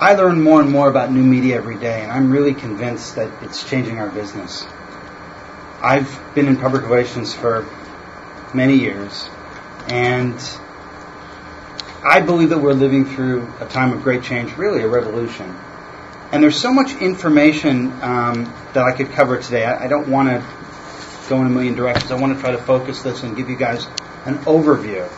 I learn more and more about new media every day, and I'm really convinced that it's changing our business. I've been in public relations for many years, and I believe that we're living through a time of great change, really a revolution. And there's so much information um, that I could cover today. I, I don't want to go in a million directions. I want to try to focus this and give you guys an overview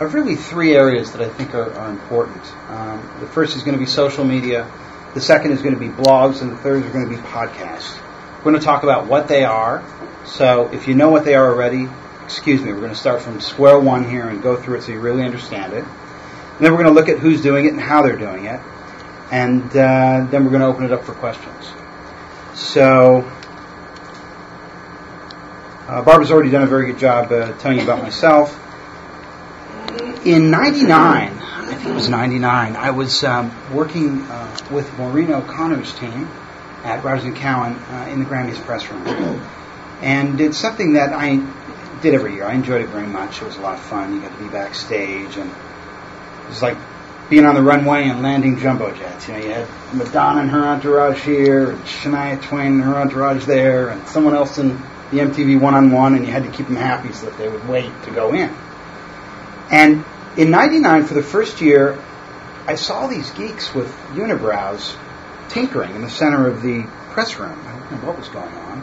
of really three areas that I think are, are important. Um, the first is going to be social media, the second is going to be blogs, and the third is going to be podcasts. We're going to talk about what they are. So if you know what they are already, excuse me, we're going to start from square one here and go through it so you really understand it. And then we're going to look at who's doing it and how they're doing it. And uh, then we're going to open it up for questions. So, uh, Barbara's already done a very good job uh, telling you about myself in 99, I think it was 99, I was um, working uh, with Maureen O'Connor's team at Robertson Cowan uh, in the Grammys press room. And it's something that I did every year. I enjoyed it very much. It was a lot of fun. You got to be backstage, and it was like being on the runway and landing jumbo jets. You know, you had Madonna and her entourage here, and Shania Twain and her entourage there, and someone else in the MTV one-on-one, and you had to keep them happy so that they would wait to go in. And in 99, for the first year, I saw these geeks with unibrows tinkering in the center of the press room. I didn't know what was going on.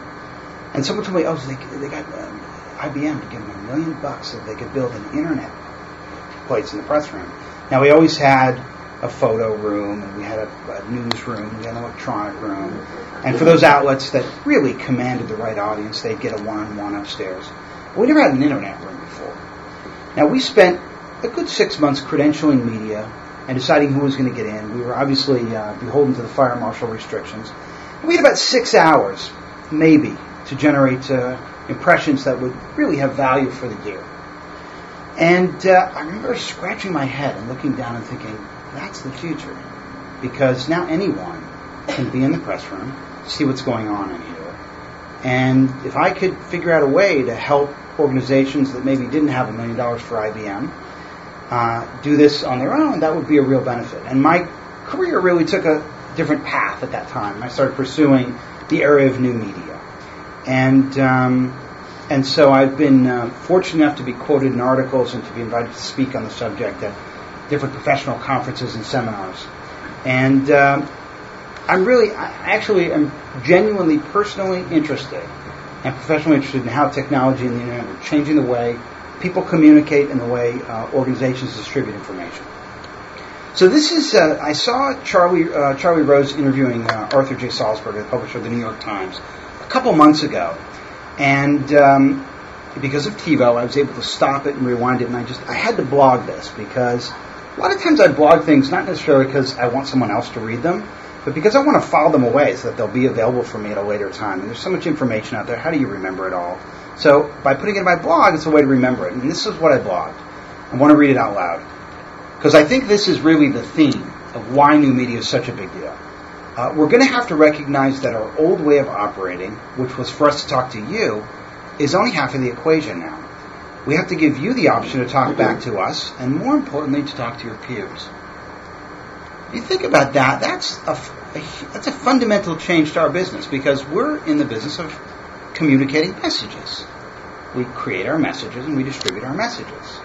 And someone told me, oh, they, they got um, IBM to give them a million bucks so they could build an internet place in the press room. Now, we always had a photo room, and we had a, a newsroom, we had an electronic room. And for those outlets that really commanded the right audience, they'd get a one-on-one upstairs. We never had an internet room before. Now, we spent a good six months credentialing media and deciding who was going to get in. We were obviously uh, beholden to the fire marshal restrictions. We had about six hours, maybe, to generate uh, impressions that would really have value for the year. And uh, I remember scratching my head and looking down and thinking, that's the future. Because now anyone can be in the press room, see what's going on in here. And if I could figure out a way to help organizations that maybe didn't have a million dollars for IBM uh, do this on their own, that would be a real benefit. And my career really took a different path at that time. I started pursuing the area of new media, and um, and so I've been uh, fortunate enough to be quoted in articles and to be invited to speak on the subject at different professional conferences and seminars. And um, I'm really, I actually am genuinely, personally interested and professionally interested in how technology and the internet are changing the way people communicate and the way uh, organizations distribute information. So this is, uh, I saw Charlie, uh, Charlie Rose interviewing uh, Arthur J. Sulzberger, the publisher of the New York Times, a couple months ago. And um, because of TiVo, I was able to stop it and rewind it, and I just, I had to blog this because a lot of times I blog things not necessarily because I want someone else to read them, but because I want to file them away so that they'll be available for me at a later time. And there's so much information out there. How do you remember it all? So by putting it in my blog, it's a way to remember it. And this is what I blogged. I want to read it out loud. Because I think this is really the theme of why new media is such a big deal. Uh, we're going to have to recognize that our old way of operating, which was for us to talk to you, is only half of the equation now. We have to give you the option to talk back to us, and more importantly, to talk to your peers. You think about that, that's a, a, that's a fundamental change to our business because we're in the business of communicating messages. We create our messages and we distribute our messages.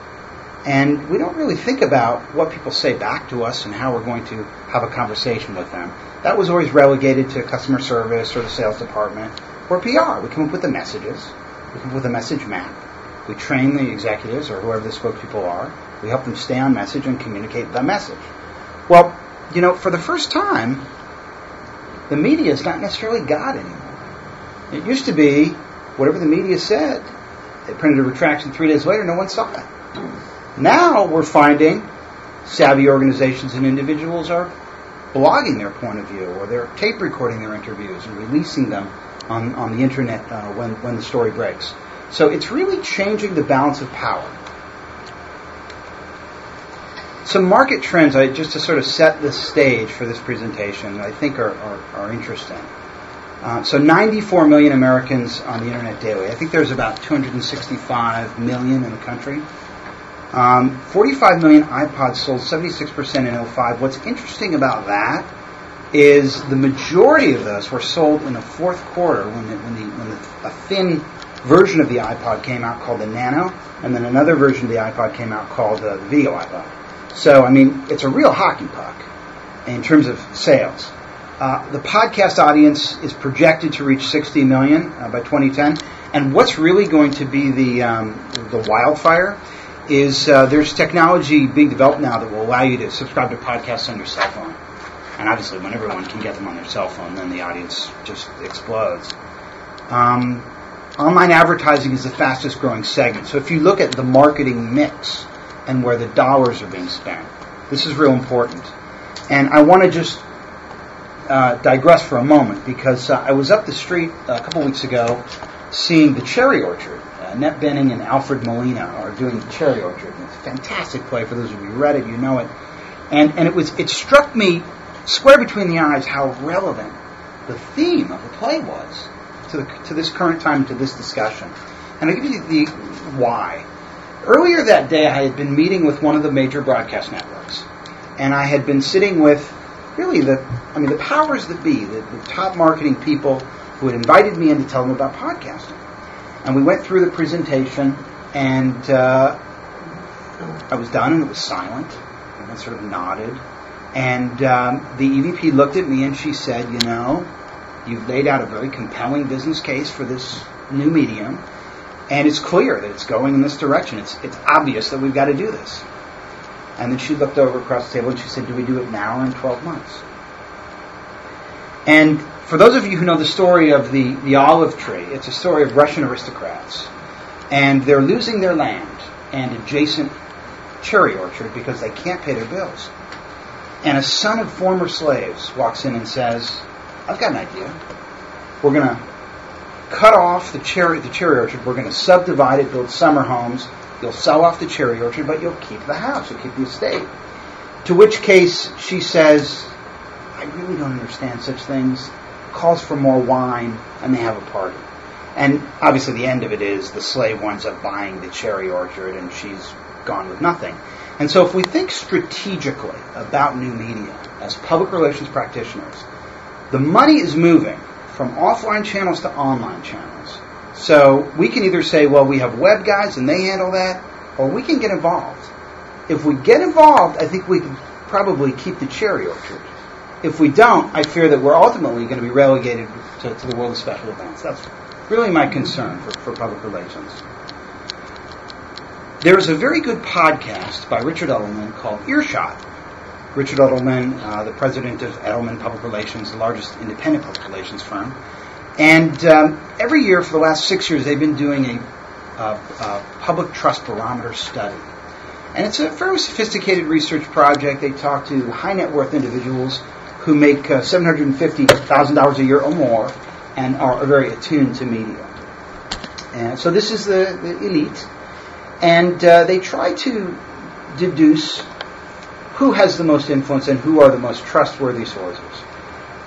And we don't really think about what people say back to us and how we're going to have a conversation with them. That was always relegated to customer service or the sales department or PR. We come up with the messages. We come up with a message map. We train the executives or whoever the spokespeople are. We help them stay on message and communicate the message. Well, you know, for the first time, the media is not necessarily God anymore. It used to be whatever the media said. They printed a retraction three days later, no one saw it. Now we're finding savvy organizations and individuals are blogging their point of view or they're tape recording their interviews and releasing them on, on the internet uh, when, when the story breaks. So it's really changing the balance of power. Some market trends, I, just to sort of set the stage for this presentation, I think are, are, are interesting. Uh, so 94 million Americans on the internet daily. I think there's about 265 million in the country. Um, 45 million iPods sold, 76% in 05. What's interesting about that is the majority of those were sold in the fourth quarter when, the, when, the, when the, a thin version of the iPod came out called the Nano, and then another version of the iPod came out called the Video iPod. So, I mean, it's a real hockey puck in terms of sales. Uh, the podcast audience is projected to reach 60 million uh, by 2010. And what's really going to be the um, the wildfire is uh, there's technology being developed now that will allow you to subscribe to podcasts on your cell phone. And obviously, when everyone can get them on their cell phone, then the audience just explodes. Um, online advertising is the fastest growing segment. So if you look at the marketing mix and where the dollars are being spent, this is real important. And I want to just uh, digress for a moment because uh, I was up the street a couple weeks ago seeing the Cherry Orchard. Uh, Annette Bening and Alfred Molina are doing the Cherry Orchard. It's a fantastic play. For those of you who read it, you know it. And and it was it struck me square between the eyes how relevant the theme of the play was to the, to this current time to this discussion. And I'll give you the why. Earlier that day, I had been meeting with one of the major broadcast networks, and I had been sitting with really the I mean the powers that be, the, the top marketing people who had invited me in to tell them about podcasting. And we went through the presentation, and uh, I was done, and it was silent. And I sort of nodded. And um, the EVP looked at me and she said, You know, you've laid out a very compelling business case for this new medium, and it's clear that it's going in this direction. It's, it's obvious that we've got to do this. And then she looked over across the table and she said, Do we do it now or in 12 months? And for those of you who know the story of the, the olive tree, it's a story of Russian aristocrats. And they're losing their land and adjacent cherry orchard because they can't pay their bills. And a son of former slaves walks in and says, I've got an idea. We're going to cut off the cherry, the cherry orchard. We're going to subdivide it, build summer homes. You'll sell off the cherry orchard, but you'll keep the house. You'll keep the estate. To which case she says, I really don't understand such things calls for more wine, and they have a party. And obviously, the end of it is the slave winds up buying the cherry orchard, and she's gone with nothing. And so, if we think strategically about new media as public relations practitioners, the money is moving from offline channels to online channels. So we can either say, well, we have web guys and they handle that, or we can get involved. If we get involved, I think we can probably keep the cherry orchard if we don't, I fear that we're ultimately going to be relegated to, to the world of special events. That's really my concern for, for public relations. There is a very good podcast by Richard Edelman called Earshot. Richard Edelman, uh, the president of Edelman Public Relations, the largest independent public relations firm. And um, every year for the last six years, they've been doing a, a, a public trust barometer study. And it's a fairly sophisticated research project. They talk to high net worth individuals who make uh, $750,000 a year or more and are very attuned to media. And so this is the, the elite. And uh, they try to deduce who has the most influence and who are the most trustworthy sources.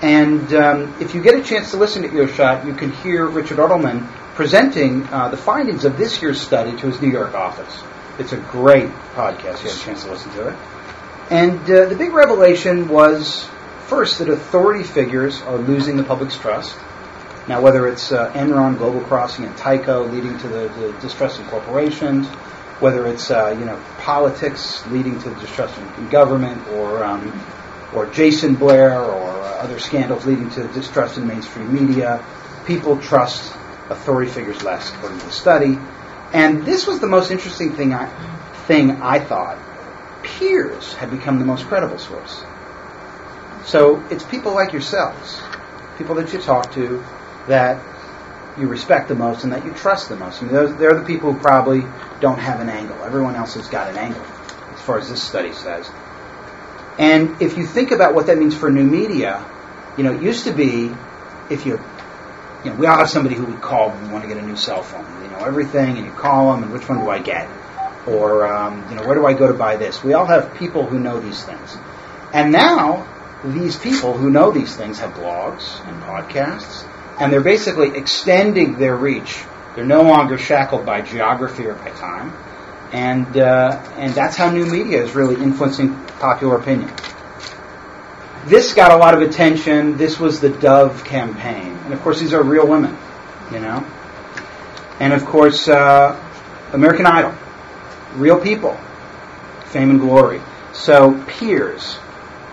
And um, if you get a chance to listen to Earshot, you can hear Richard Edelman presenting uh, the findings of this year's study to his New York office. It's a great podcast. You have a chance to listen to it. And uh, the big revelation was First, that authority figures are losing the public's trust. Now, whether it's uh, Enron, Global Crossing, and Tyco leading to the, the distrust in corporations, whether it's uh, you know politics leading to distrust in government, or um, or Jason Blair, or uh, other scandals leading to distrust in mainstream media, people trust authority figures less, according to the study. And this was the most interesting thing I, thing I thought. Peers had become the most credible source. So it's people like yourselves, people that you talk to, that you respect the most and that you trust the most. I mean, they're, they're the people who probably don't have an angle. Everyone else has got an angle, as far as this study says. And if you think about what that means for new media, you know, it used to be if you, you know, we all have somebody who we call when we want to get a new cell phone. You know everything, and you call them, and which one do I get? Or, um, you know, where do I go to buy this? We all have people who know these things. And now, these people who know these things have blogs and podcasts, and they're basically extending their reach. They're no longer shackled by geography or by time. And, uh, and that's how new media is really influencing popular opinion. This got a lot of attention. This was the Dove campaign. And of course, these are real women, you know. And of course, uh, American Idol. Real people. Fame and glory. So, peers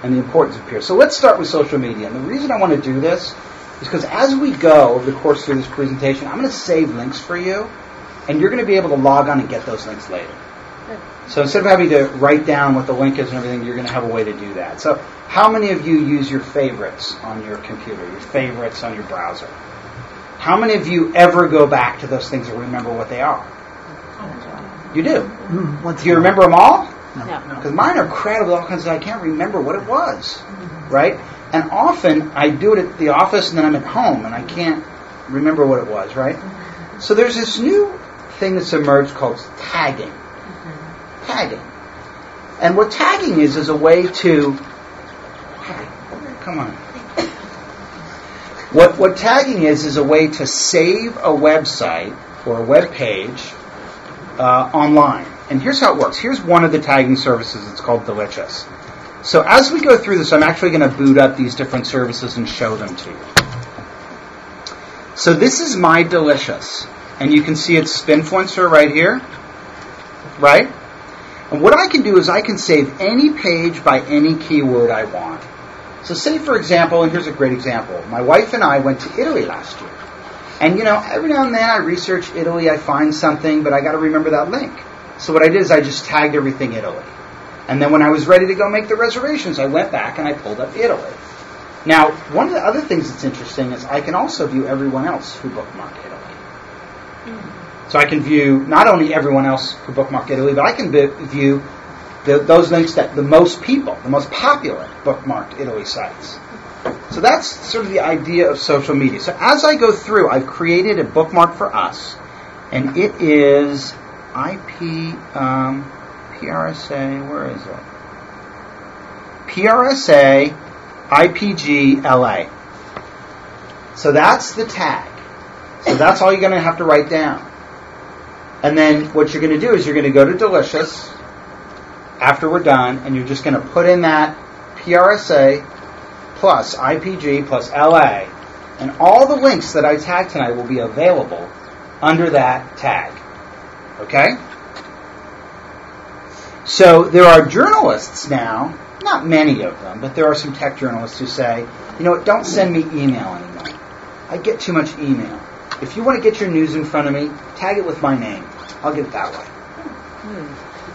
and the importance of peers. So let's start with social media. And the reason I want to do this is because as we go over the course through this presentation, I'm going to save links for you, and you're going to be able to log on and get those links later. So instead of having to write down what the link is and everything, you're going to have a way to do that. So how many of you use your favorites on your computer, your favorites on your browser? How many of you ever go back to those things and remember what they are? You do. Mm, Do you remember them all? No. Because mine are crowded with all kinds of, I can't remember what it was, right? And often I do it at the office and then I'm at home and I can't remember what it was, right? So there's this new thing that's emerged called tagging. Tagging. And what tagging is, is a way to, come on. What, what tagging is, is a way to save a website or a web page uh, online. And here's how it works. Here's one of the tagging services. It's called Delicious. So as we go through this, I'm actually going to boot up these different services and show them to you. So this is My Delicious. And you can see it's Spinfluencer right here. Right? And what I can do is I can save any page by any keyword I want. So say for example, and here's a great example. My wife and I went to Italy last year. And you know, every now and then I research Italy, I find something, but I got to remember that link. So what I did is I just tagged everything Italy. And then when I was ready to go make the reservations, I went back and I pulled up Italy. Now, one of the other things that's interesting is I can also view everyone else who bookmarked Italy. So I can view not only everyone else who bookmarked Italy, but I can vi- view the, those links that the most people, the most popular bookmarked Italy sites. So that's sort of the idea of social media. So as I go through, I've created a bookmark for us, and it is IP um, PRSA. Where is it? PRSA IPG LA. So that's the tag. So that's all you're going to have to write down. And then what you're going to do is you're going to go to Delicious after we're done, and you're just going to put in that PRSA plus IPG plus LA, and all the links that I tagged tonight will be available under that tag. Okay? So there are journalists now, not many of them, but there are some tech journalists who say, you know what, don't send me email anymore. I get too much email. If you want to get your news in front of me, tag it with my name. I'll get it that way.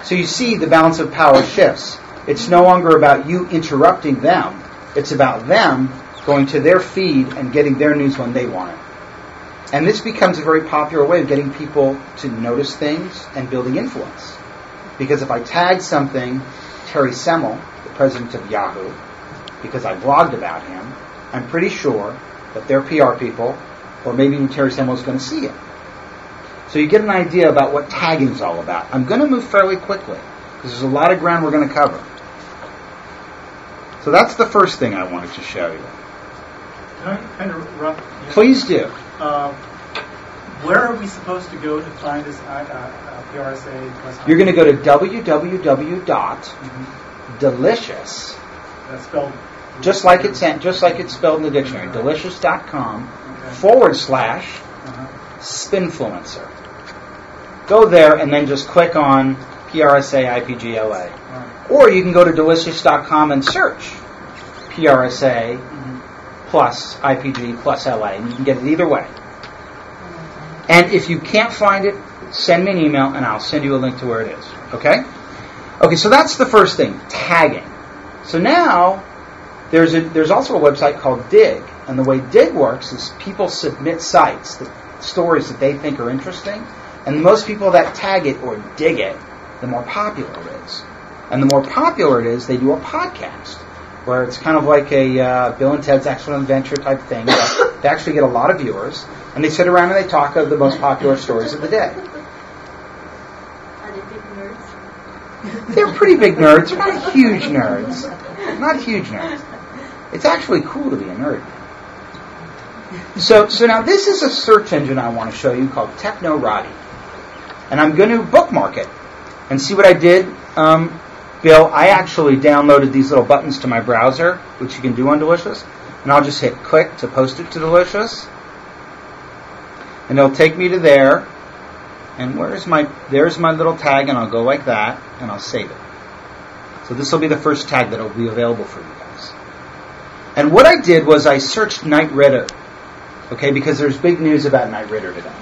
So you see the balance of power shifts. It's no longer about you interrupting them. It's about them going to their feed and getting their news when they want it. And this becomes a very popular way of getting people to notice things and building influence. Because if I tag something, Terry Semel, the president of Yahoo, because I blogged about him, I'm pretty sure that their PR people, or maybe even Terry Semel, is going to see it. So you get an idea about what tagging is all about. I'm going to move fairly quickly because there's a lot of ground we're going to cover. So that's the first thing I wanted to show you. Can I kind of you? Please do. Uh, where are we supposed to go to find this uh, uh, PRSA plus? You're going to go to www.delicious, That's spelled. just like it's just like it's spelled in the dictionary, delicious.com Okay. forward slash Uh-huh. spinfluencer. Go there and then just click on PRSA IPGLA. Right. Or you can go to delicious.com and search PRSA Mhm. plus IPG plus LA, and you can get it either way. And if you can't find it, send me an email and I'll send you a link to where it is. Okay? Okay, so that's the first thing, tagging. So now there's a, there's also a website called Digg, and the way Digg works is people submit sites, the stories that they think are interesting, and the most people that tag it or dig it, the more popular it is. And the more popular it is, they do a podcast where it's kind of like a uh, Bill and Ted's Excellent Adventure type thing. They actually get a lot of viewers, and they sit around and they talk of the most popular stories of the day. Are they big nerds? They're pretty big nerds. They're not huge nerds. Not huge nerds. It's actually cool to be a nerd. So, so now this is a search engine I want to show you called Technorati. And I'm going to bookmark it. And see what I did, um, Bill? I actually downloaded these little buttons to my browser, which you can do on Delicious. And I'll just hit click to post it to Delicious. And it'll take me to there. And where's my, there's my little tag, and I'll go like that, and I'll save it. So this will be the first tag that will be available for you guys. And what I did was I searched Knight Ridder, okay, because there's big news about Knight Ridder today.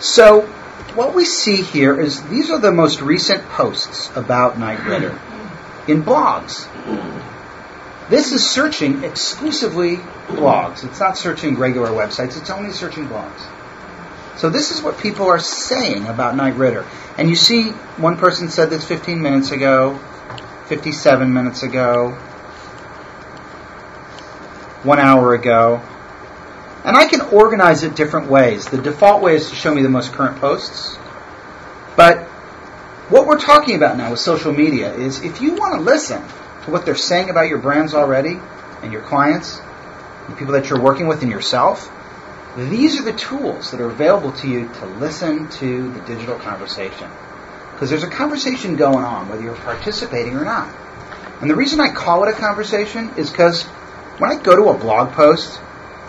So what we see here is these are the most recent posts about Knight Ridder in blogs. This is searching exclusively blogs. It's not searching regular websites, it's only searching blogs. So this is what people are saying about Knight Ridder. And you see, one person said this 15 minutes ago, 57 minutes ago, one hour ago. And I can organize it different ways. The default way is to show me the most current posts. But what we're talking about now with social media is if you want to listen to what they're saying about your brands already and your clients, the people that you're working with and yourself, these are the tools that are available to you to listen to the digital conversation. Because there's a conversation going on, whether you're participating or not. And the reason I call it a conversation is because when I go to a blog post,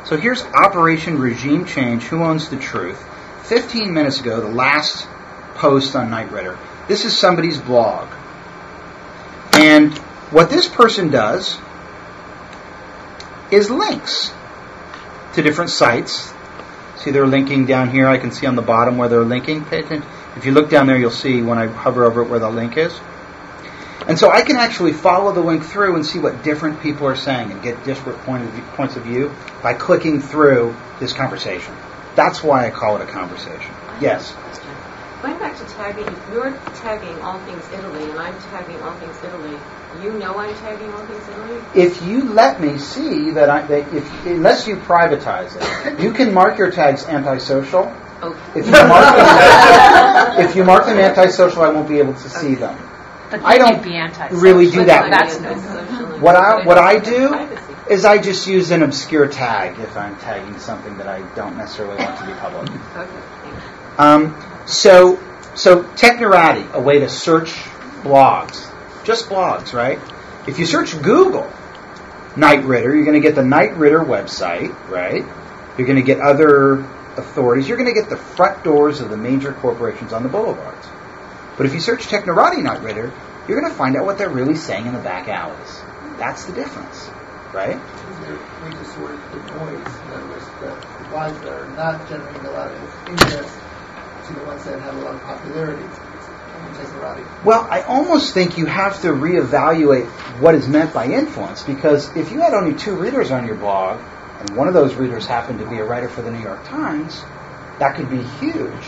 so here's Operation Regime Change Who Owns the Truth. 15 minutes ago, the last post on Ridder. This is somebody's blog. And what this person does is links to different sites. See, they're linking down here. I can see on the bottom where they're linking. If you look down there, you'll see when I hover over it where the link is. And so I can actually follow the link through and see what different people are saying and get disparate point of view, points of view by clicking through this conversation. That's why I call it a conversation. Yes. Going back to tagging, if you're tagging all things Italy and I'm tagging all things Italy, you know I'm tagging all things Italy? If you let me see that I, that if, unless you privatize it, you can mark your tags antisocial. Okay. If you mark them, if you mark them antisocial, I won't be able to see them. But I don't be really do that. That's That's What I what I do is I just use an obscure tag if I'm tagging something that I don't necessarily want to be public. Okay, thank you. Um, so so Technorati, a way to search blogs, just blogs, right? If you search Google Knight Ridder, you're going to get the Knight Ridder website, right? You're going to get other authorities. You're going to get the front doors of the major corporations on the boulevards. But if you search Technorati Knight Ridder, you're going to find out what they're really saying in the back alleys. That's the difference, right? we just the noise, other words, the the that are not generating a lot of interest to the ones that have a lot of popularity. Well, I almost think you have to reevaluate what is meant by influence because if you had only two readers on your blog and one of those readers happened to be a writer for the New York Times, that could be huge.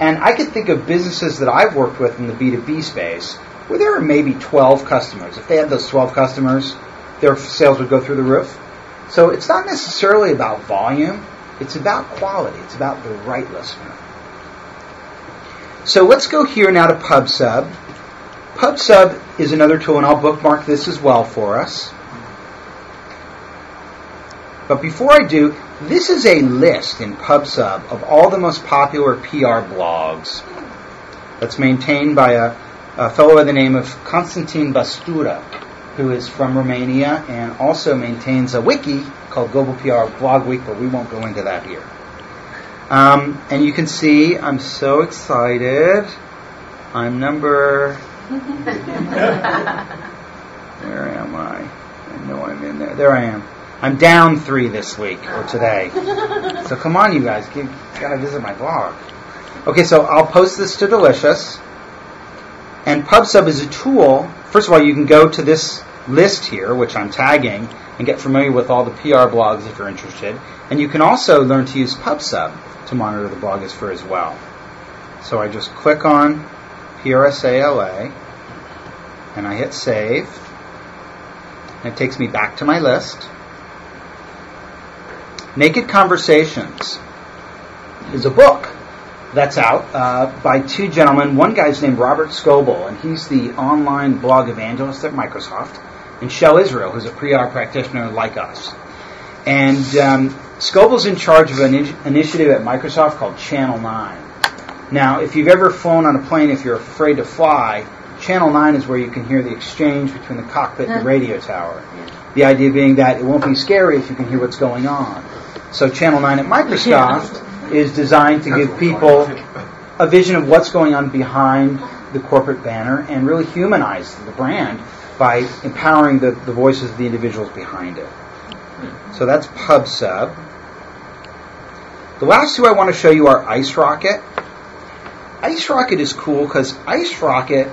And I could think of businesses that I've worked with in the B2B space where there are maybe 12 customers. If they had those 12 customers, their sales would go through the roof. So it's not necessarily about volume, it's about quality, it's about the right listener. So let's go here now to PubSub. PubSub is another tool, and I'll bookmark this as well for us. But before I do, this is a list in PubSub of all the most popular PR blogs that's maintained by a, a fellow by the name of Constantin Basturea, who is from Romania and also maintains a wiki called Global PR Blog Week, but we won't go into that here. Um, and you can see I'm so excited. I'm number. Where am I? I know I'm in there. There I am. I'm down three this week or today. So come on, you guys, get, gotta visit my blog. Okay, so I'll post this to Delicious. And PubSub is a tool. First of all, you can go to this list here, which I'm tagging, and get familiar with all the PR blogs if you're interested. And you can also learn to use PubSub to monitor the blogosphere as well. So I just click on PRSALA, and I hit save. And it takes me back to my list. Naked Conversations is a book that's out uh, by two gentlemen. One guy's named Robert Scoble, and he's the online blog evangelist at Microsoft, and Shel Israel, who's a PR practitioner like us. And um, Scoble's in charge of an in- initiative at Microsoft called Channel 9. Now, if you've ever flown on a plane, if you're afraid to fly, Channel 9 is where you can hear the exchange between the cockpit and the radio tower. The idea being that it won't be scary if you can hear what's going on. So Channel 9 at Microsoft is designed to give people a vision of what's going on behind the corporate banner and really humanize the brand by empowering the, the voices of the individuals behind it. So that's PubSub. The last two I want to show you are Ice Rocket. Ice Rocket is cool because Ice Rocket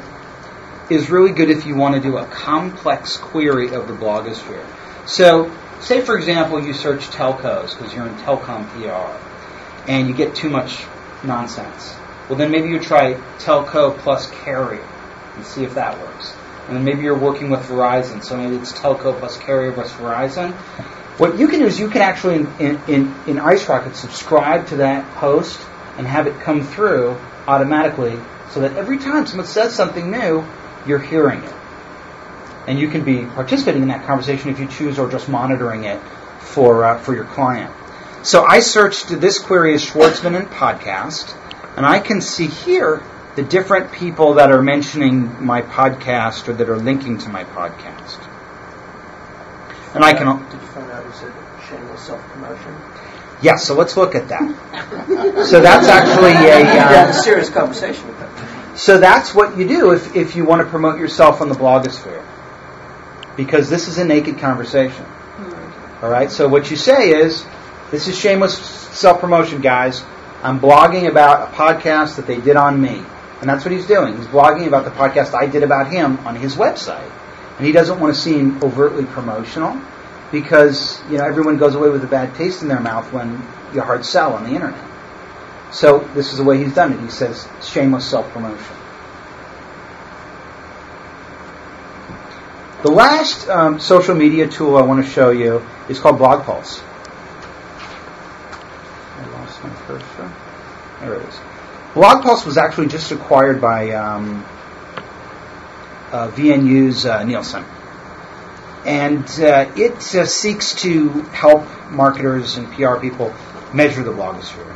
is really good if you want to do a complex query of the blogosphere. So, say for example, you search telcos because you're in telecom PR and you get too much nonsense. Well, then maybe you try telco plus carrier and see if that works. And maybe you're working with Verizon, so maybe it's telco plus carrier plus Verizon. What you can do is you can actually, in, in, in Ice Rocket, subscribe to that post and have it come through automatically so that every time someone says something new, you're hearing it. And you can be participating in that conversation if you choose or just monitoring it for, uh, for your client. So I searched this query as Schwartzman and podcast, and I can see here the different people that are mentioning my podcast or that are linking to my podcast. And I can. Did you find out you said shameless self-promotion? Yeah, so let's look at that. so that's actually a. Had a Uh, serious conversation with them. so that's what you do if, if you want to promote yourself on the blogosphere. Because this is a naked conversation. All right, so what you say is, this is shameless self promotion, guys. I'm blogging about a podcast that they did on me. And that's what he's doing. He's blogging about the podcast I did about him on his website. And he doesn't want to seem overtly promotional because, you know, everyone goes away with a bad taste in their mouth when you hard sell on the internet. So this is the way he's done it. He says shameless self promotion. The last um, social media tool I want to show you is called Blog Pulse. I lost my cursor. There it is. Blog Pulse was actually just acquired by um, uh, VNU's uh, Nielsen. And uh, it uh, seeks to help marketers and PR people measure the blogosphere.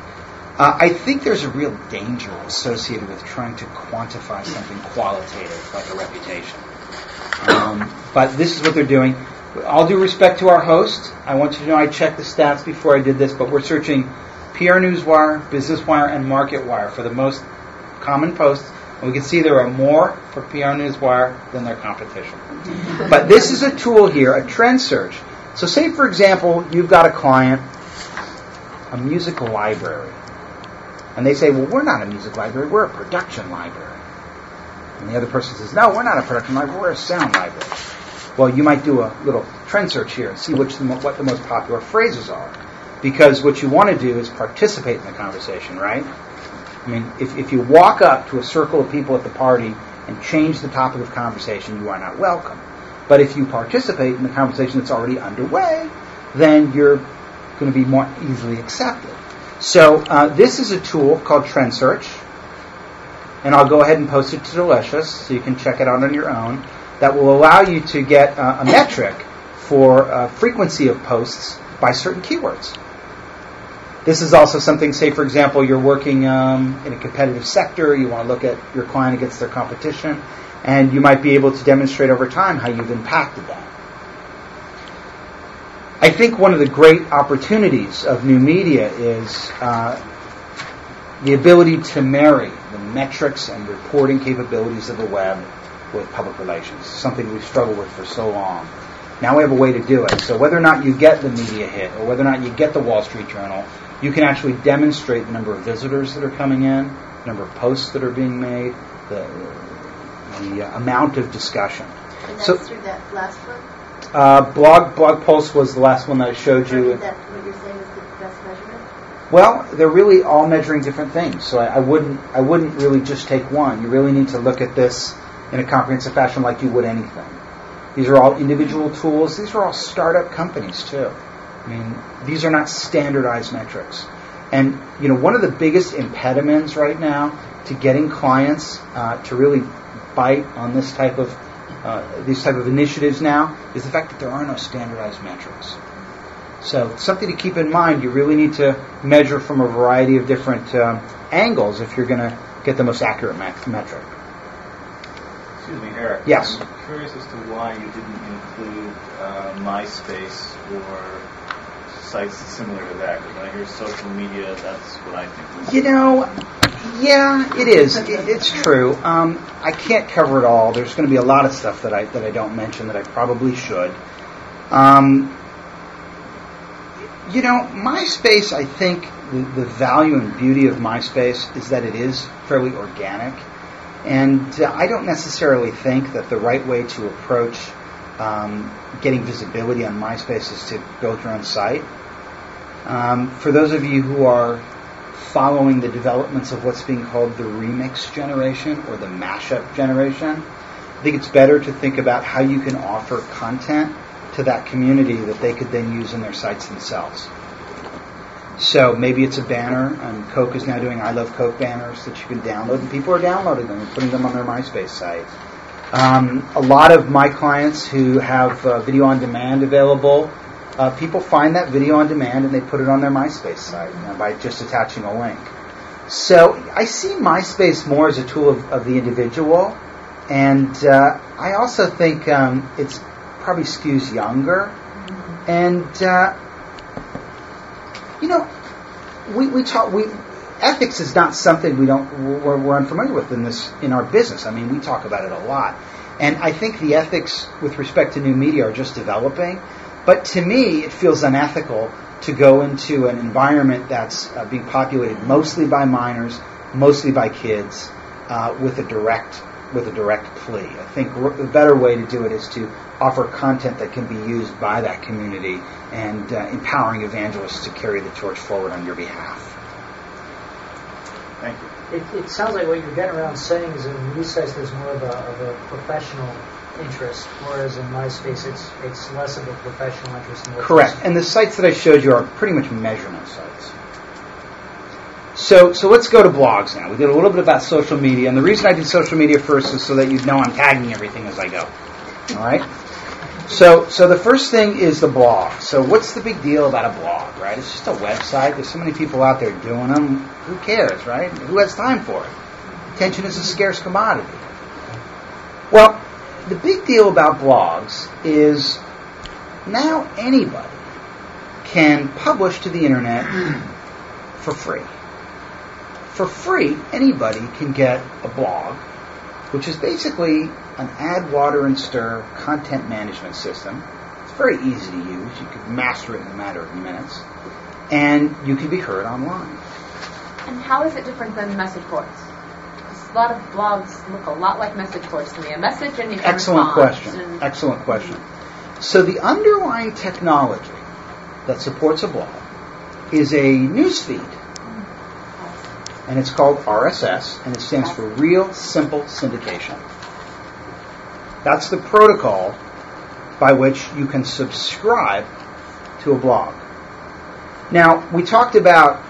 Uh, I think there's a real danger associated with trying to quantify something qualitative like a reputation. Um, but this is what they're doing. All due respect to our host, I want you to know I checked the stats before I did this, but we're searching PR Newswire, Business Wire, and Market Wire for the most common posts. And we can see there are more for PR Newswire than their competition. but this is a tool here, a trend search. So, say for example, you've got a client, a music library, and they say, "Well, we're not a music library; we're a production library." And the other person says, "No, we're not a production library; we're a sound library." Well, you might do a little trend search here and see which the, what the most popular phrases are, because what you want to do is participate in the conversation, right? I mean, if, if you walk up to a circle of people at the party and change the topic of conversation, you are not welcome. But if you participate in the conversation that's already underway, then you're going to be more easily accepted. So uh, this is a tool called Trend Search, and I'll go ahead and post it to Delicious so you can check it out on your own. That will allow you to get uh, a metric for uh, frequency of posts by certain keywords. This is also something, say, for example, you're working um, in a competitive sector, you want to look at your client against their competition, and you might be able to demonstrate over time how you've impacted that. I think one of the great opportunities of new media is uh, the ability to marry the metrics and reporting capabilities of the web with public relations, something we've struggled with for so long. Now we have a way to do it. So whether or not you get the media hit or whether or not you get the Wall Street Journal, you can actually demonstrate the number of visitors that are coming in, the number of posts that are being made, the, the uh, amount of discussion. And that's So- through that last one? Uh, blog blog post was the last one that I showed you. that what you're saying is the best measurement? Well, they're really all measuring different things, so I, I wouldn't I wouldn't really just take one. You really need to look at this in a comprehensive fashion, like you would anything. These are all individual tools. These are all startup companies too. I mean, these are not standardized metrics. And you know, one of the biggest impediments right now to getting clients uh, to really bite on this type of uh, these type of initiatives now is the fact that there are no standardized metrics. So something to keep in mind. You really need to measure from a variety of different um, angles if you're going to get the most accurate me- metric. Excuse me, Eric. Yes. I'm curious as to why you didn't include uh, MySpace or sites similar to that. Because when I hear social media, that's what I think. You know, yeah, it is. It, it's true. Um, I can't cover it all. There's going to be a lot of stuff that I that I don't mention that I probably should. Um, you know, MySpace. I think the, the value and beauty of MySpace is that it is fairly organic, and uh, I don't necessarily think that the right way to approach um, getting visibility on MySpace is to build your own site. Um, for those of you who are following the developments of what's being called the remix generation or the mashup generation, I think it's better to think about how you can offer content to that community that they could then use in their sites themselves. So maybe it's a banner, and Coke is now doing I Love Coke banners that you can download, and people are downloading them and putting them on their MySpace site. Um, a lot of my clients who have uh, video on demand available, uh, people find that video on demand and they put it on their MySpace site you know, by just attaching a link. So I see MySpace more as a tool of, of the individual, and uh, I also think um, it's probably skews younger. And uh, you know, we we talk we ethics is not something we don't we're, we're unfamiliar with in this in our business. I mean, we talk about it a lot, and I think the ethics with respect to new media are just developing. But to me, it feels unethical to go into an environment that's uh, being populated mostly by minors, mostly by kids, uh, with a direct with a direct plea. I think the better way to do it is to offer content that can be used by that community and uh, empowering evangelists to carry the torch forward on your behalf. Thank you. It, it sounds like what you're getting around saying is in these sites there's more of a, of a professional interest, whereas in MySpace it's it's less of a professional interest. More Correct. And the sites that I showed you are pretty much measurement sites. So, so let's go to blogs now. We did a little bit about social media, and the reason I did social media first is so that you'd know I'm tagging everything as I go. All right. So, so the first thing is the blog. So, what's the big deal about a blog, right? It's just a website. There's so many people out there doing them. Who cares, right? Who has time for it? Attention is a scarce commodity. Well, the big deal about blogs is now anybody can publish to the internet for free. For free, anybody can get a blog, which is basically an add, water, and stir content management system. It's very easy to use. You could master it in a matter of minutes. And you can be heard online. And how is it different than message boards? a lot of blogs look a lot like message boards to me. A message and you can Excellent question. Excellent question. So the underlying technology that supports a blog is a news feed. Mm. And it's called RSS, and it stands for Real Simple Syndication. That's the protocol by which you can subscribe to a blog. Now, we talked about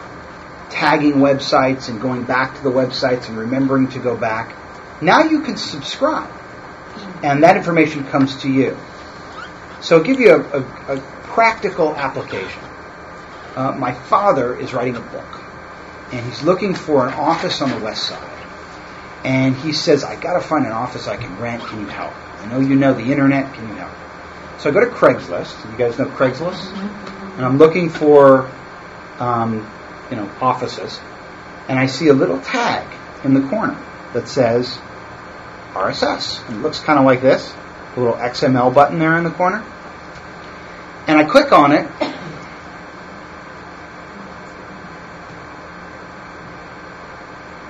tagging websites and going back to the websites and remembering to go back. Now you can subscribe, and that information comes to you. So I'll give you a, a, a practical application. Uh, my father is writing a book, and he's looking for an office on the west side. And he says, I got to find an office I can rent. Can you help? I know you know the internet. Can you help? So I go to Craigslist. You guys know Craigslist? And I'm looking for, um, you know, offices. And I see a little tag in the corner that says RSS. And it looks kind of like this. A little XML button there in the corner. And I click on it.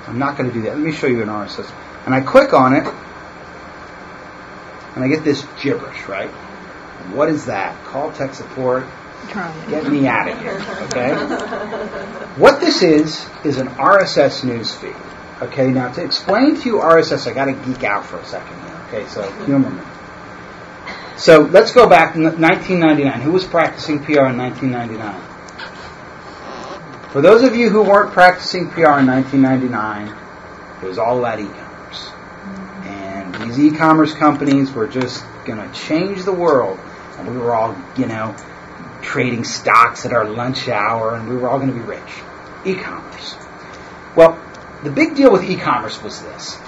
I'm not going to do that. Let me show you an RSS. And I click on it, and I get this gibberish, right? What is that? Call tech support. Get me out of here, okay? What this is is an RSS news feed. Okay, now to explain to you RSS, I got to geek out for a second here. Okay, so humor me. So let's go back to 1999. Who was practicing PR in 1999? For those of you who weren't practicing PR in 1999, it was all about e-commerce. And these e-commerce companies were just going to change the world. And we were all, you know, trading stocks at our lunch hour, and we were all going to be rich. E-commerce. Well, the big deal with e-commerce was this.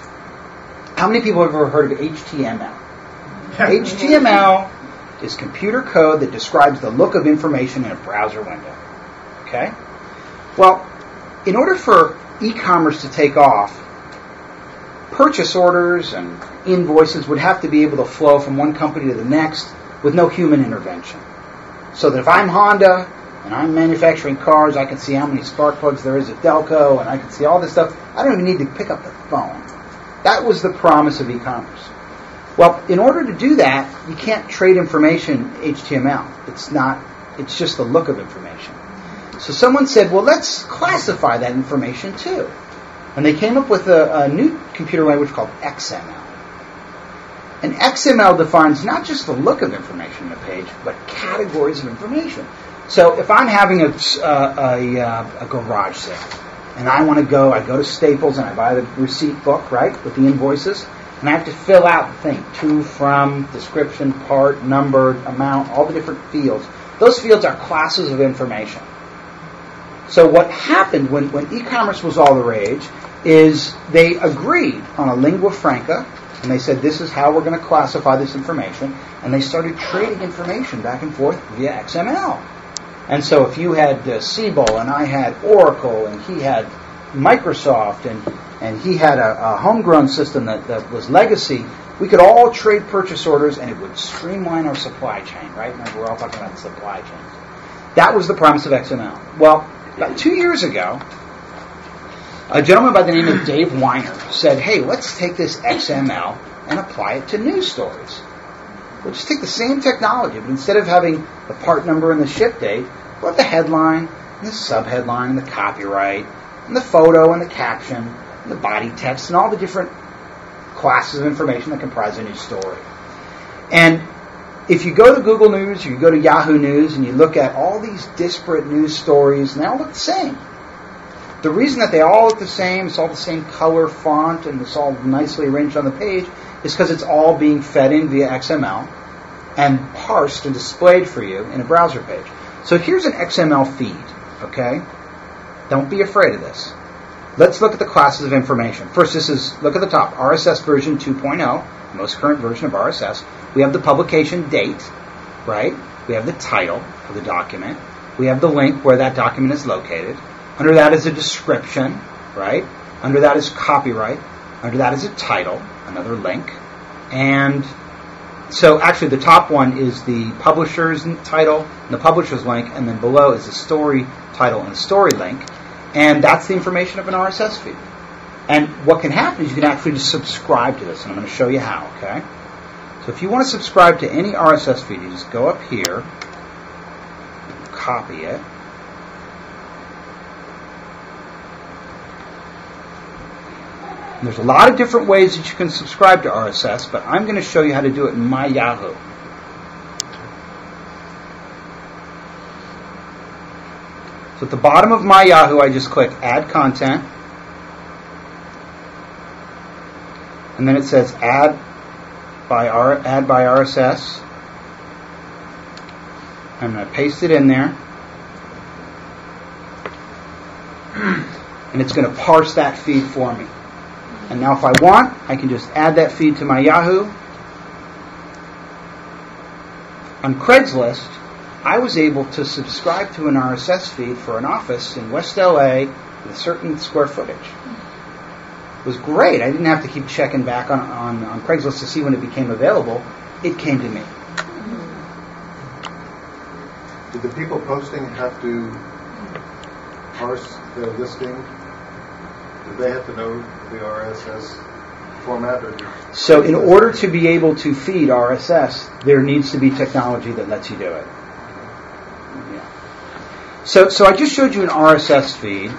How many people have ever heard of HTML? HTML is computer code that describes the look of information in a browser window. Okay? Well, in order for e-commerce to take off, purchase orders and invoices would have to be able to flow from one company to the next with no human intervention. So that if I'm Honda and I'm manufacturing cars, I can see how many spark plugs there is at Delco and I can see all this stuff. I don't even need to pick up the phone. That was the promise of e-commerce. Well, in order to do that, you can't trade information HTML. It's not, it's just the look of information. So someone said, well, let's classify that information too. And they came up with a, a new computer language called XML. And XML defines not just the look of information in a page, but categories of information. So if I'm having a, a, a, uh, a garage sale, and I want to go, I go to Staples and I buy the receipt book, right, with the invoices, and I have to fill out the thing, to, from, description, part, number, amount, all the different fields. Those fields are classes of information. So what happened when, when e-commerce was all the rage is they agreed on a lingua franca, and they said this is how we're going to classify this information, and they started trading information back and forth via XML. And so if you had uh, Siebel and I had Oracle and he had Microsoft and, and he had a, a homegrown system that, that was legacy, we could all trade purchase orders and it would streamline our supply chain, right? Remember, we're all talking about the supply chains. That was the promise of XML. Well, about two years ago, a gentleman by the name of Dave Winer said, hey, let's take this XML and apply it to news stories. We'll just take the same technology, but instead of having the part number and the ship date, we'll have the headline and the subheadline and the copyright and the photo and the caption and the body text and all the different classes of information that comprise a news story. And if you go to Google News or you go to Yahoo News and you look at all these disparate news stories, and they all look the same. The reason that they all look the same, it's all the same color, font, and it's all nicely arranged on the page, is because it's all being fed in via XML and parsed and displayed for you in a browser page. So here's an XML feed, okay? Don't be afraid of this. Let's look at the classes of information. First, this is, look at the top, RSS version 2.0, most current version of RSS. We have the publication date, right? We have the title of the document. We have the link where that document is located. Under that is a description, right? Under that is copyright. Under that is a title, another link. And so actually the top one is the publisher's title and the publisher's link, and then below is the story title and story link. And that's the information of an RSS feed. And what can happen is you can actually just subscribe to this, and I'm going to show you how, okay? So if you want to subscribe to any RSS feed, you just go up here, copy it, there's a lot of different ways that you can subscribe to RSS, but I'm going to show you how to do it in my Yahoo. So at the bottom of my Yahoo, I just click Add Content. And then it says Add by, R- add by RSS. I'm going to paste it in there. And it's going to parse that feed for me. And now if I want, I can just add that feed to my Yahoo. On Craigslist, I was able to subscribe to an RSS feed for an office in West LA with a certain square footage. Was great. I didn't have to keep checking back on, on, on Craigslist to see when it became available. It came to me. Did the people posting have to parse the listing? Did they have to know the RSS format? Or So, in order to be able to feed RSS, there needs to be technology that lets you do it. Yeah. So, so I just showed you an RSS feed.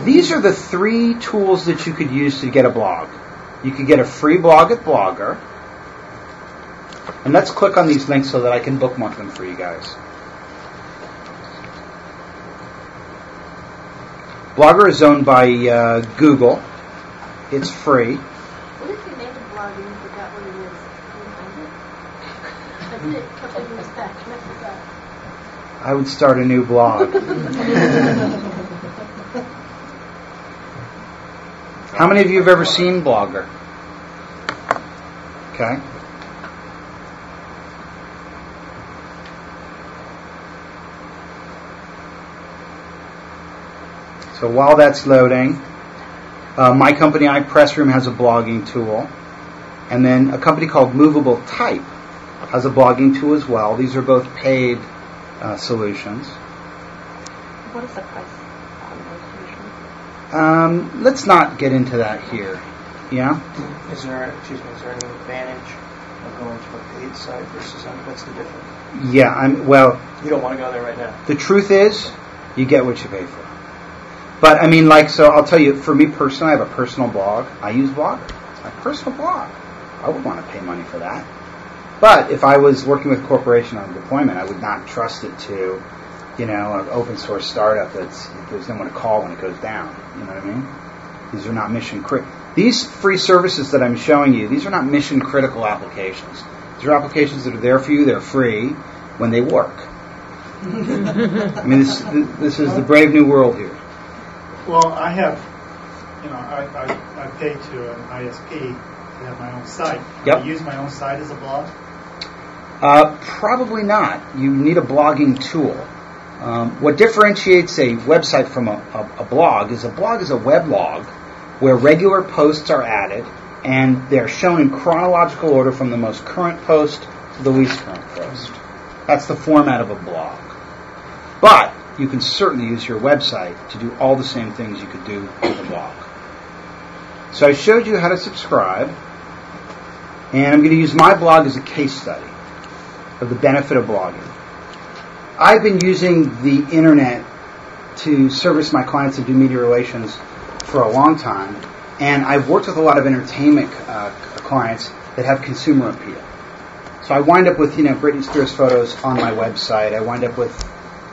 These are the three tools that you could use to get a blog. You could get a free blog at Blogger. And let's click on these links so that I can bookmark them for you guys. Blogger is owned by uh, Google. It's free. What if you made a blog and you forgot what it is? Can you find it? I did it a couple years back. What was that? I would start a new blog. How many of you have ever seen Blogger? Okay. So while that's loading, uh, my company, iPressroom, has a blogging tool. And then a company called Movable Type has a blogging tool as well. These are both paid uh, solutions. What is the price? Um, let's not get into that here. Yeah? Is there, excuse me, is there any advantage of going to a paid site versus, un- what's the difference? Yeah, I'm, well, You don't want to go there right now. the truth is, you get what you pay for. But I mean, like, so I'll tell you, for me personally, I have a personal blog. I use Blogger. My personal blog. I would want to pay money for that. But if I was working with a corporation on deployment, I would not trust it to, you know, an open source startup that's there's no one to call when it goes down. You know what I mean? These are not mission critical. These free services that I'm showing you, these are not mission critical applications. These are applications that are there for you. They're free when they work. I mean, this this is the brave new world here. Well, I have, you know, I, I, I pay to an ISP to have my own site. Can Yep. I use my own site as a blog? Uh, probably not. You need a blogging tool. Um, what differentiates a website from a, a, a blog is a blog is a weblog where regular posts are added and they're shown in chronological order from the most current post to the least current post. That's the format of a blog. But you can certainly use your website to do all the same things you could do with a blog. So I showed you how to subscribe, and I'm going to use my blog as a case study of the benefit of blogging. I've been using the internet to service my clients and do media relations for a long time, and I've worked with a lot of entertainment uh, clients that have consumer appeal. So I wind up with you know Britney Spears photos on my website. I wind up with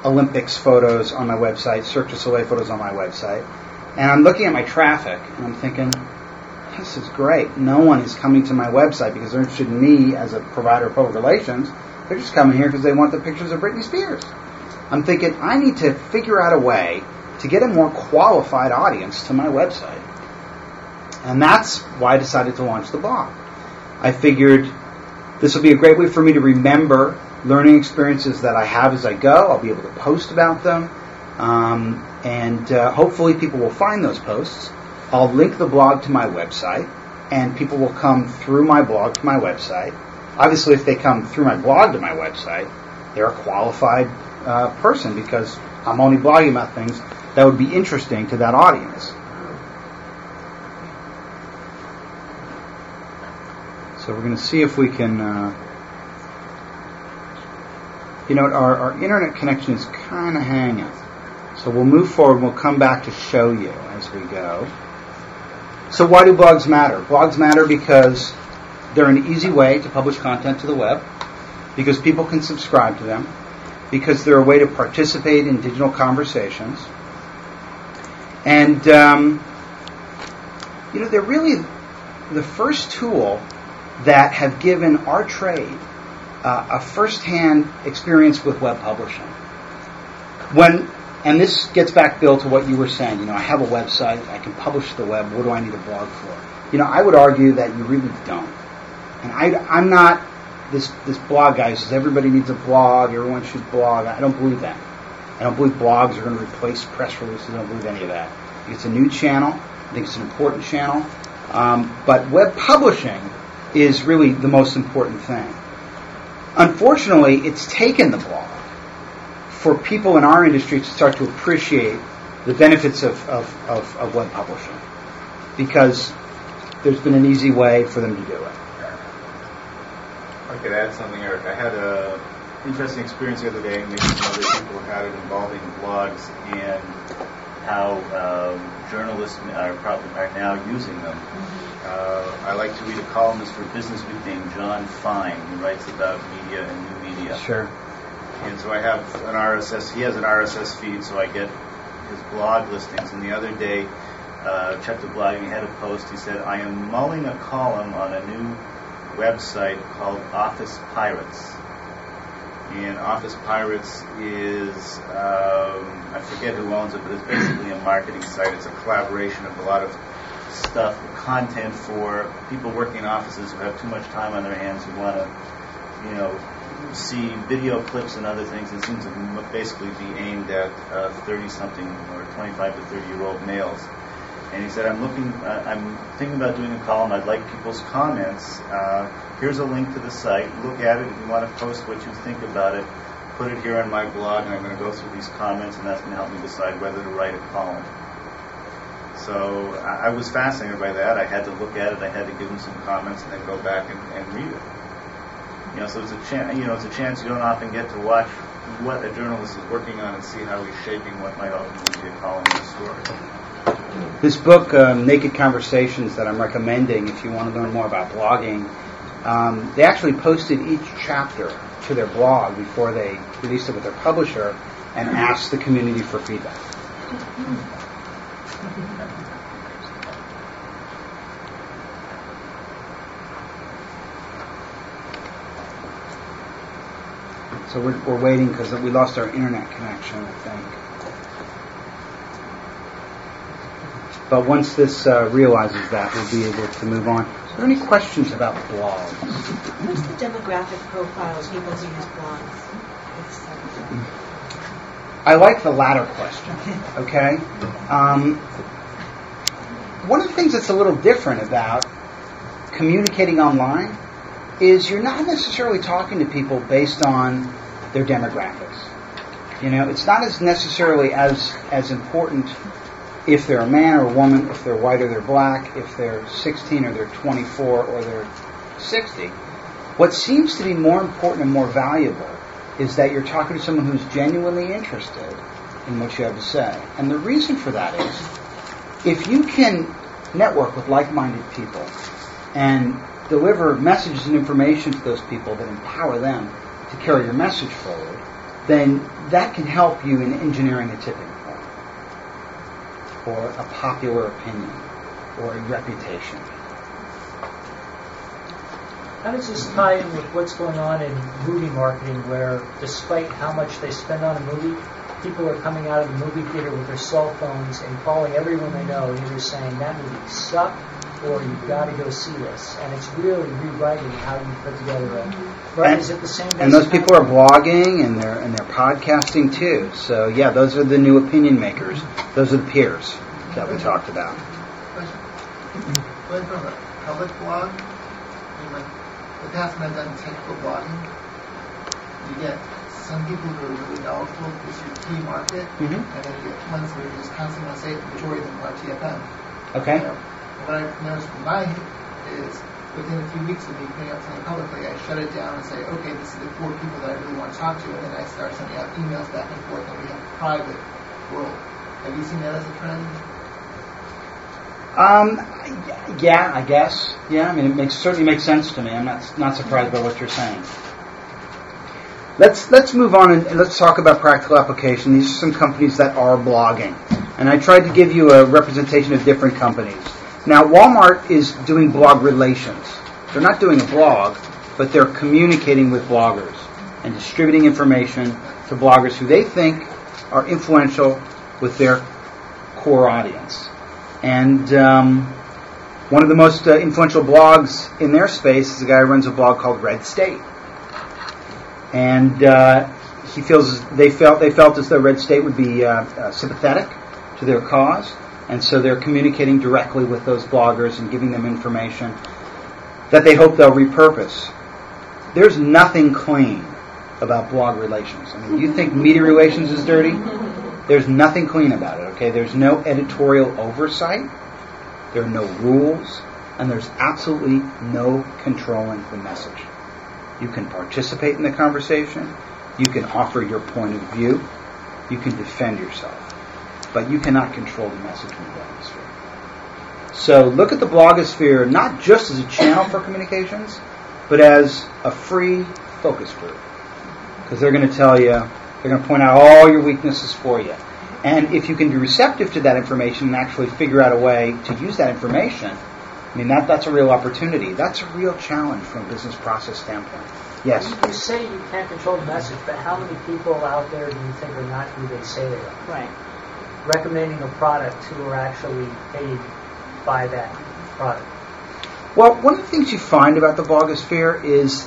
Olympics photos on my website, Cirque du Soleil photos on my website, and I'm looking at my traffic and I'm thinking, this is great. No one is coming to my website because they're interested in me as a provider of public relations. They're just coming here because they want the pictures of Britney Spears. I'm thinking I need to figure out a way to get a more qualified audience to my website. And that's why I decided to launch the blog. I figured this will be a great way for me to remember learning experiences that I have as I go. I'll be able to post about them. Um, and uh, hopefully people will find those posts. I'll link the blog to my website, and people will come through my blog to my website. Obviously, if they come through my blog to my website, they're a qualified uh, person because I'm only blogging about things that would be interesting to that audience. So we're going to see if we can. Uh, you know, our, our internet connection is kind of hanging. So we'll move forward. We'll come back to show you as we go. So why do blogs matter? Blogs matter because they're an easy way to publish content to the web, because people can subscribe to them, because they're a way to participate in digital conversations, and um, you know they're really the first tool that have given our trade uh, a first-hand experience with web publishing. When and this gets back, Bill, to what you were saying. You know, I have a website, I can publish to the web. What do I need a blog for? You know, I would argue that you really don't. And I, I'm not this this blog guy who says everybody needs a blog, everyone should blog. I don't believe that. I don't believe blogs are going to replace press releases. I don't believe any of that. It's a new channel. I think it's an important channel. Um, but web publishing is really the most important thing. Unfortunately, it's taken the blog for people in our industry to start to appreciate the benefits of, of, of, of web publishing because there's been an easy way for them to do it. If I could add something, Eric. I had a interesting experience the other day, and maybe some other people had it involving blogs and how um, journalists are probably are now using them. Uh, I like to read a columnist for Business Week named Jon Fine, who writes about media and new media. Sure. And so I have an RSS. He has an RSS feed, so I get his blog listings. And the other day, uh, checked the blog, and he had a post. He said, "I am mulling a column on a new website called Office Pirates." And Office Pirates is, um, I forget who owns it, but it's basically a marketing site. It's a collaboration of a lot of stuff, content for people working in offices who have too much time on their hands who want to, you know, see video clips and other things. It seems to basically be aimed at 30 something or 25 to 30 year old males. And he said, I'm looking, uh, I'm thinking about doing a column. I'd like people's comments. Uh, here's a link to the site. Look at it. If you want to post what you think about it, put it here on my blog, and I'm going to go through these comments, and that's going to help me decide whether to write a column. So I, I was fascinated by that. I had to look at it. I had to give him some comments, and then go back and, and read it. You know, so it's a chance. You know, it's a chance you don't often get to watch what a journalist is working on and see how he's shaping what might ultimately be a column or a story. This book, um, Naked Conversations, that I'm recommending if you want to learn more about blogging, um, they actually posted each chapter to their blog before they released it with their publisher and asked the community for feedback. So we're, we're waiting because we lost our internet connection, I think. But once this uh, realizes that, we'll be able to move on. Are there any questions about blogs? What's the demographic profile of people who use blogs? I like the latter question. Okay. Um, one of the things that's a little different about communicating online is you're not necessarily talking to people based on their demographics. You know, it's not as necessarily as as important if they're a man or a woman, if they're white or they're black, if they're 16 or they're 24 or they're 60. What seems to be more important and more valuable is that you're talking to someone who's genuinely interested in what you have to say. And the reason for that is if you can network with like-minded people and deliver messages and information to those people that empower them to carry your message forward, then that can help you in engineering a tipping or a popular opinion, or a reputation. How does this tie in with what's going on in movie marketing where despite how much they spend on a movie, people are coming out of the movie theater with their cell phones and calling everyone they know, either saying that movie sucked or you've got to go see this. And it's really rewriting how you put together a. Right? And, Is it the same? and those people are blogging and they're and they're podcasting too. So yeah, those are the new opinion makers. Those are the peers that we talked about. Going from a public blog, I mean, like, the past when I've done technical blogging, you get some people who are really knowledgeable, this is your key market, Mhm. and then you get ones who are just constantly on site, the majority of them are TFM. Okay. You know, what I've noticed from my is within a few weeks of me putting out something publicly, I shut it down and say, okay, this is the four people that I really want to talk to, and then I start sending out emails back and forth, and we have a private world. Have you seen that as a trend? Um, yeah, I guess. Yeah, I mean, it makes certainly makes sense to me. I'm not not surprised by what you're saying. Let's let's move on and let's talk about practical application. These are some companies that are blogging, and I tried to give you a representation of different companies. Now, Walmart is doing blog relations. They're not doing a blog, but they're communicating with bloggers and distributing information to bloggers who they think are influential with their core audience. And um, one of the most uh, influential blogs in their space is a guy who runs a blog called Red State. And uh, he feels they felt they felt as though Red State would be uh, uh, sympathetic to their cause, and so they're communicating directly with those bloggers and giving them information that they hope they'll repurpose. There's nothing clean about blog relations. I mean, you think media relations is dirty? There's nothing clean about it, okay? There's no editorial oversight, there are no rules, and there's absolutely no controlling the message. You can participate in the conversation, you can offer your point of view, you can defend yourself, but you cannot control the message in the blogosphere. So look at the blogosphere not just as a channel for communications, but as a free focus group. Because they're going to tell you, they're going to point out all your weaknesses for you. And if you can be receptive to that information and actually figure out a way to use that information, I mean, that, that's a real opportunity. That's a real challenge from a business process standpoint. Yes. You, you say you can't control the message, but how many people out there do you think are not who they say they are? Right. Recommending a product who are actually paid by that product. Well, one of the things you find about the blogosphere is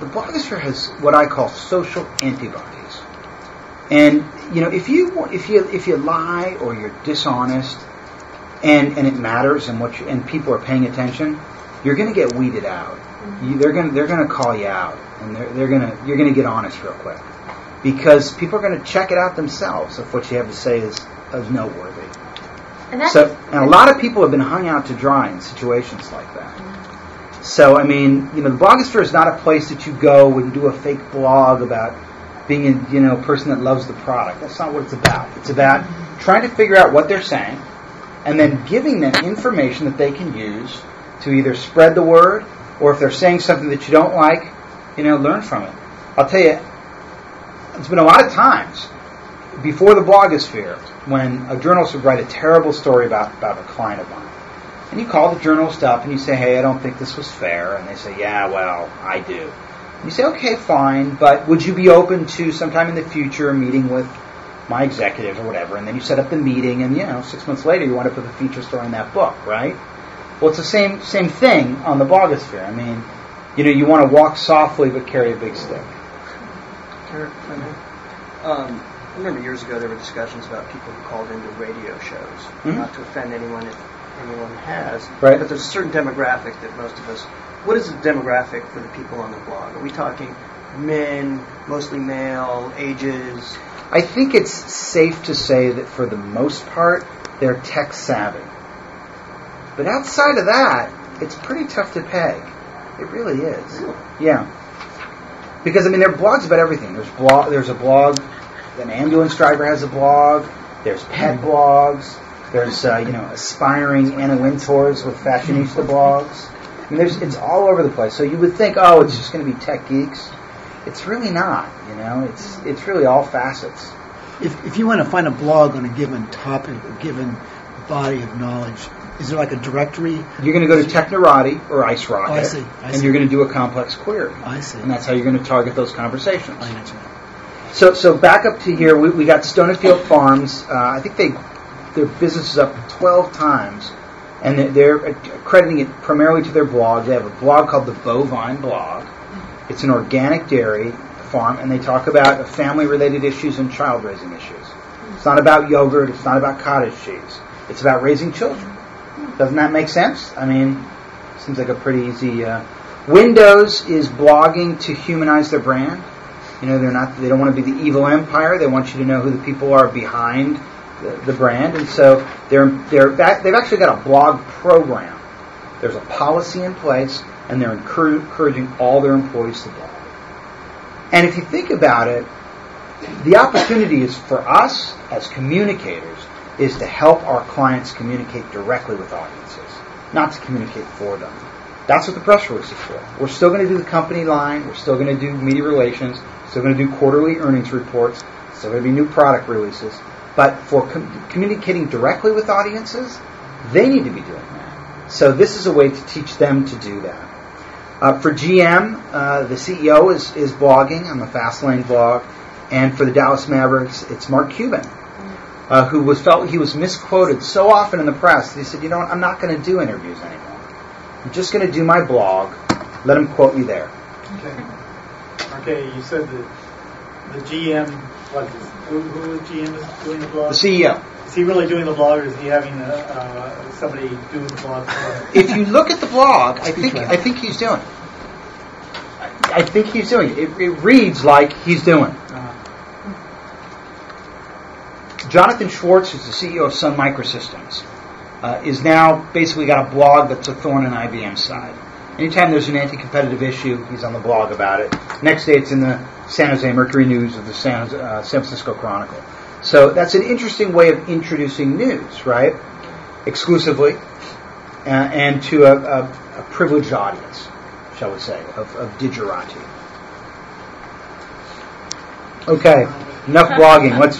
the blogosphere has what I call social antibodies. And you know, if you if you if you lie or you're dishonest, and and it matters, and what you, and people are paying attention, you're going to get weeded out. You, they're going to they're going to call you out, and they're they're going to you're going to get honest real quick, because people are going to check it out themselves if what you have to say is, is noteworthy. And So, and a lot of people have been hung out to dry in situations like that. Mm-hmm. So, I mean, you know, the blogosphere is not a place that you go and do a fake blog about being a, you know, person that loves the product. That's not what it's about. It's about mm-hmm. trying to figure out what they're saying and then giving them information that they can use to either spread the word or if they're saying something that you don't like, you know, learn from it. I'll tell you, it's been a lot of times before the blogosphere when a journalist would write a terrible story about, about a client of mine. And you call the journalist up and you say, hey, I don't think this was fair. And they say, yeah, well, I do. And you say, okay, fine, but would you be open to sometime in the future meeting with my executive or whatever? And then you set up the meeting and, you know, six months later you want to put the feature story in that book, right? Well, it's the same, same thing on the blogosphere. I mean, you know, you want to walk softly but carry a big stick. I. Um, I remember years ago there were discussions about people who called into radio shows. Mhm. Not to offend anyone if anyone has, Right. but there's a certain demographic that most of us. What is the demographic for the people on the blog? Are we talking men, mostly male, ages? I think it's safe to say that for the most part, they're tech savvy. But outside of that, it's pretty tough to peg. It really is. Yeah. Because I mean, there are blogs about everything. There's blog. There's a blog. An ambulance driver has a blog. There's pet blogs. There's uh, you know aspiring Anna Wintours with fashionista blogs. I mean, there's it's all over the place. So you would think, oh, it's just going to be tech geeks. It's really not. You know, it's it's really all facets. If, if you want to find a blog on a given topic, a given body of knowledge, is there like a directory? You're going to go to Technorati or Ice Rocket, Oh, I see, I and you're going to do a complex query, I see. and that's how you're going to target those conversations. I. So, so back up to here, we, we got Stonyfield Farms. Uh, I think they their business is up 12 times, and they're, they're accrediting it primarily to their blog. They have a blog called the Bovine Blog. It's an organic dairy farm, and they talk about family-related issues and child-raising issues. It's not about yogurt. It's not about cottage cheese. It's about raising children. Doesn't that make sense? I mean, seems like a pretty easy. Uh, Windows is blogging to humanize their brand. You know, they're not. They don't want to be the evil empire. They want you to know who the people are behind the, the brand, and so they're they're back, they've actually got a blog program. There's a policy in place, and they're encouraging all their employees to blog. And if you think about it, the opportunity is for us as communicators is to help our clients communicate directly with audiences, not to communicate for them. That's what the press release is for. We're still going to do the company line. We're still going to do media relations. Still going to do quarterly earnings reports. Still going to be new product releases. But for com- communicating directly with audiences, they need to be doing that. So this is a way to teach them to do that. Uh, for GM, uh, the CEO is, is blogging on the Fastlane blog, and for the Dallas Mavericks, it's Mark Cuban, uh, who was felt he was misquoted so often in the press. He said, "You know what? I'm not going to do interviews anymore. I'm just going to do my blog. Let him quote me there." Okay. Okay, you said that the GM, what is, who, who the GM is doing the blog? The CEO. Is he really doing the blog, or is he having a, uh, somebody doing the blog for? If you look at the blog, I think I think he's doing. it. I, I think he's doing it. it. It reads like he's doing. it. Jonathan Schwartz, who's the CEO of Sun Microsystems, uh, is now basically got a blog that's a thorn in IBM's side. Anytime there's an anti-competitive issue, he's on the blog about it. Next day, it's in the San Jose Mercury News of the San, uh, San Francisco Chronicle. So that's an interesting way of introducing news, right? Exclusively, uh, and to a, a, a privileged audience, shall we say, of, of Digerati. Okay, enough blogging. Let's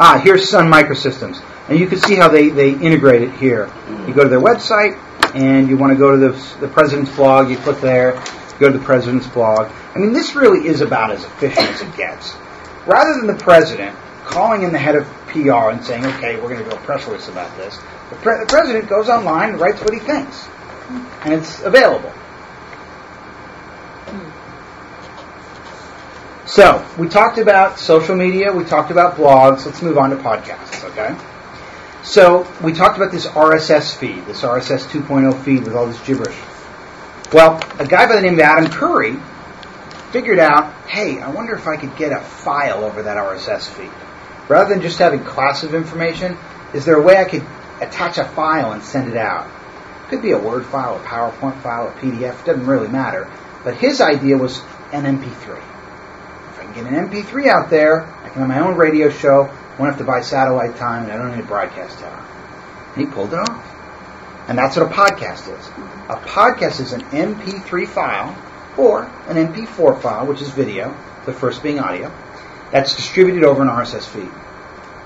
ah here's Sun Microsystems, and you can see how they, they integrate it here. You go to their website, and you want to go to the the president's blog. You click there, go to the president's blog. I mean, this really is about as efficient as it gets. Rather than the president calling in the head of PR and saying, okay, we're going to do a press release about this, the, pre- the president goes online and writes what he thinks. And it's available. So, we talked about social media, we talked about blogs, let's move on to podcasts, okay? So, we talked about this RSS feed, this RSS 2.0 feed with all this gibberish. Well, a guy by the name of Adam Curry figured out, hey, I wonder if I could get a file over that RSS feed. Rather than just having class of information, is there a way I could attach a file and send it out? Could be a Word file, a PowerPoint file, a PDF, doesn't really matter. But his idea was an MP3. Can get an MP3 out there, I can have my own radio show, I won't have to buy satellite time, and I don't need a broadcast tower. And he pulled it off. And that's what a podcast is. A podcast is an MP3 file or an MP4 file, which is video, the first being audio, that's distributed over an RSS feed.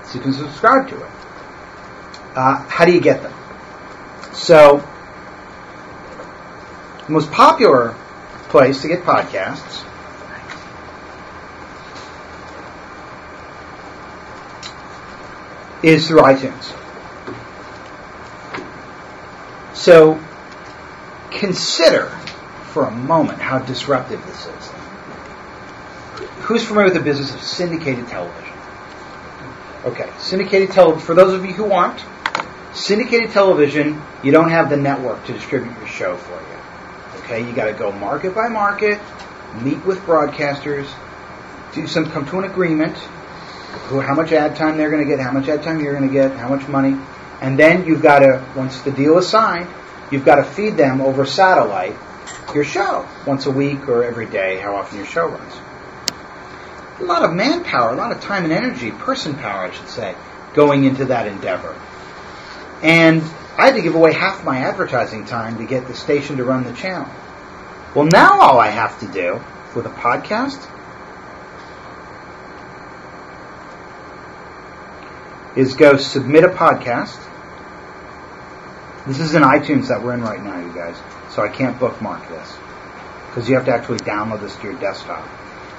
So you can subscribe to it. Uh, how do you get them? So, the most popular place to get podcasts is through iTunes. So, consider for a moment how disruptive this is. Who's familiar with the business of syndicated television? Okay, syndicated television, for those of you who aren't, syndicated television, you don't have the network to distribute your show for you. Okay, you got to go market by market, meet with broadcasters, do some, come to an agreement, who, how much ad time they're going to get, how much ad time you're going to get, how much money, and then you've got to, once the deal is signed, you've got to feed them over satellite your show once a week or every day, how often your show runs. A lot of manpower, a lot of time and energy, person power, I should say, going into that endeavor. And I had to give away half my advertising time to get the station to run the channel. Well, now all I have to do with a podcast is go submit a podcast. This is in iTunes that we're in right now, you guys. So I can't bookmark this because you have to actually download this to your desktop.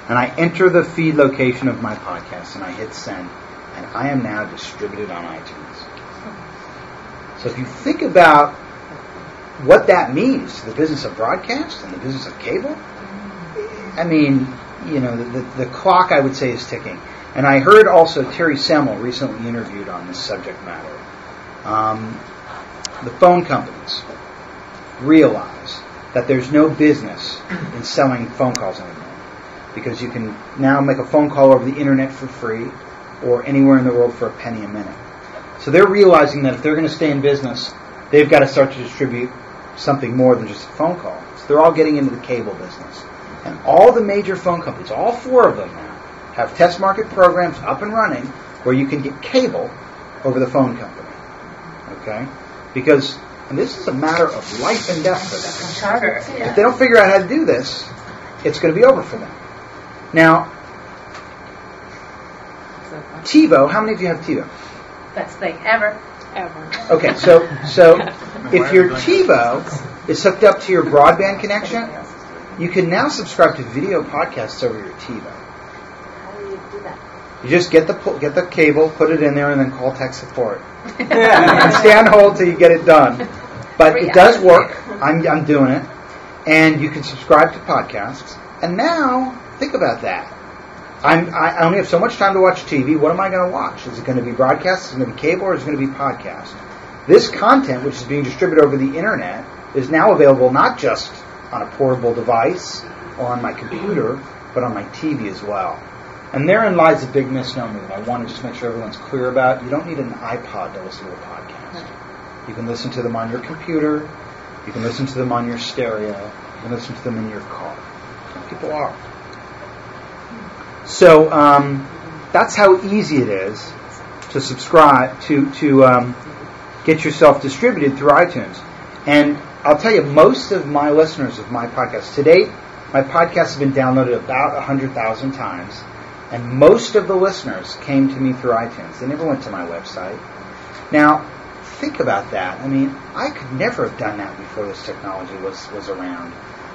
And I enter the feed location of my podcast and I hit send, and I am now distributed on iTunes. So if you think about what that means to the business of broadcast and the business of cable, I mean, you know, the, the, the clock I would say is ticking. And I heard also Terry Semel recently interviewed on this subject matter. Um, the phone companies realize that there's no business in selling phone calls anymore because you can now make a phone call over the internet for free or anywhere in the world for a penny a minute. So they're realizing that if they're going to stay in business, they've got to start to distribute something more than just a phone call. So they're all getting into the cable business. And all the major phone companies, all four of them now, have test market programs up and running where you can get cable over the phone company. Okay? Because, and this is a matter of life and death for them. Charter. If they don't figure out how to do this, it's going to be over for them. Now, TiVo, how many of you have TiVo? Best thing ever. Ever. Okay, so so if your TiVo is hooked up to your broadband connection, you can now subscribe to video podcasts over your TiVo. How do you do that? You just get the get the cable, put it in there, and then call tech support. and stay on hold till you get it done. But it does work. I'm I'm doing it, and you can subscribe to podcasts. And now think about that. I'm, I only have so much time to watch TV. What am I going to watch? Is it going to be broadcast? Is it going to be cable? Or is it going to be podcast? This content, which is being distributed over the internet, is now available not just on a portable device or on my computer, but on my TV as well. And therein lies a big misnomer that I want to just make sure everyone's clear about. You don't need an iPod to listen to a podcast. You can listen to them on your computer. You can listen to them on your stereo. You can listen to them in your car. People are. So um, that's how easy it is to subscribe to to um, get yourself distributed through iTunes. And I'll tell you, most of my listeners of my podcast to date, my podcast has been downloaded about hundred thousand times, and most of the listeners came to me through iTunes. They never went to my website. Now, think about that. I mean, I could never have done that before this technology was was around.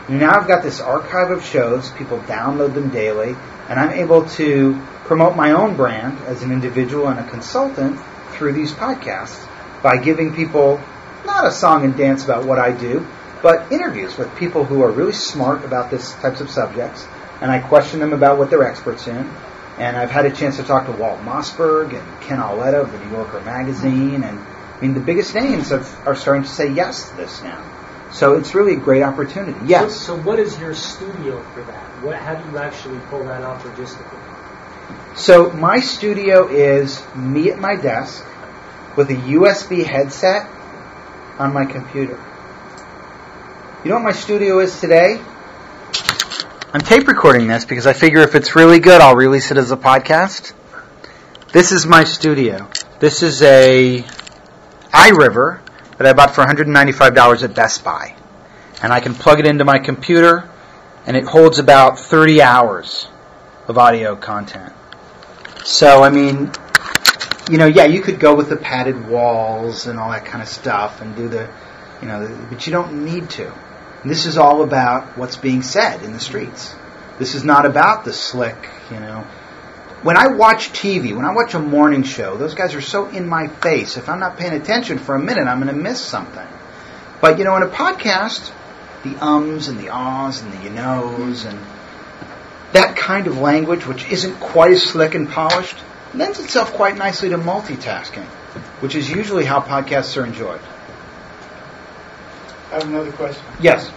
Now I've got this archive of shows, people download them daily, and I'm able to promote my own brand as an individual and a consultant through these podcasts by giving people not a song and dance about what I do, but interviews with people who are really smart about this types of subjects, and I question them about what they're experts in. And I've had a chance to talk to Walt Mossberg and Ken Auletta of the New Yorker magazine, and I mean the biggest names have, are starting to say yes to this now. So it's really a great opportunity. Yes. So, so what is your studio for that? What, how do you actually pull that off logistically? So my studio is me at my desk with a USB headset on my computer. You know what my studio is today? I'm tape recording this because I figure if it's really good, I'll release it as a podcast. This is my studio. This is a iRiver that I bought for $195 at Best Buy. And I can plug it into my computer and it holds about 30 hours of audio content. So, I mean, you know, yeah, you could go with the padded walls and all that kind of stuff and do the, you know, but you don't need to. This is all about what's being said in the streets. This is not about the slick, you know. When I watch TV, when I watch a morning show, those guys are so in my face. If I'm not paying attention for a minute, I'm going to miss something. But, you know, in a podcast, the ums and the ahs and the you knows and that kind of language, which isn't quite as slick and polished, lends itself quite nicely to multitasking, which is usually how podcasts are enjoyed. I have another question. Yes.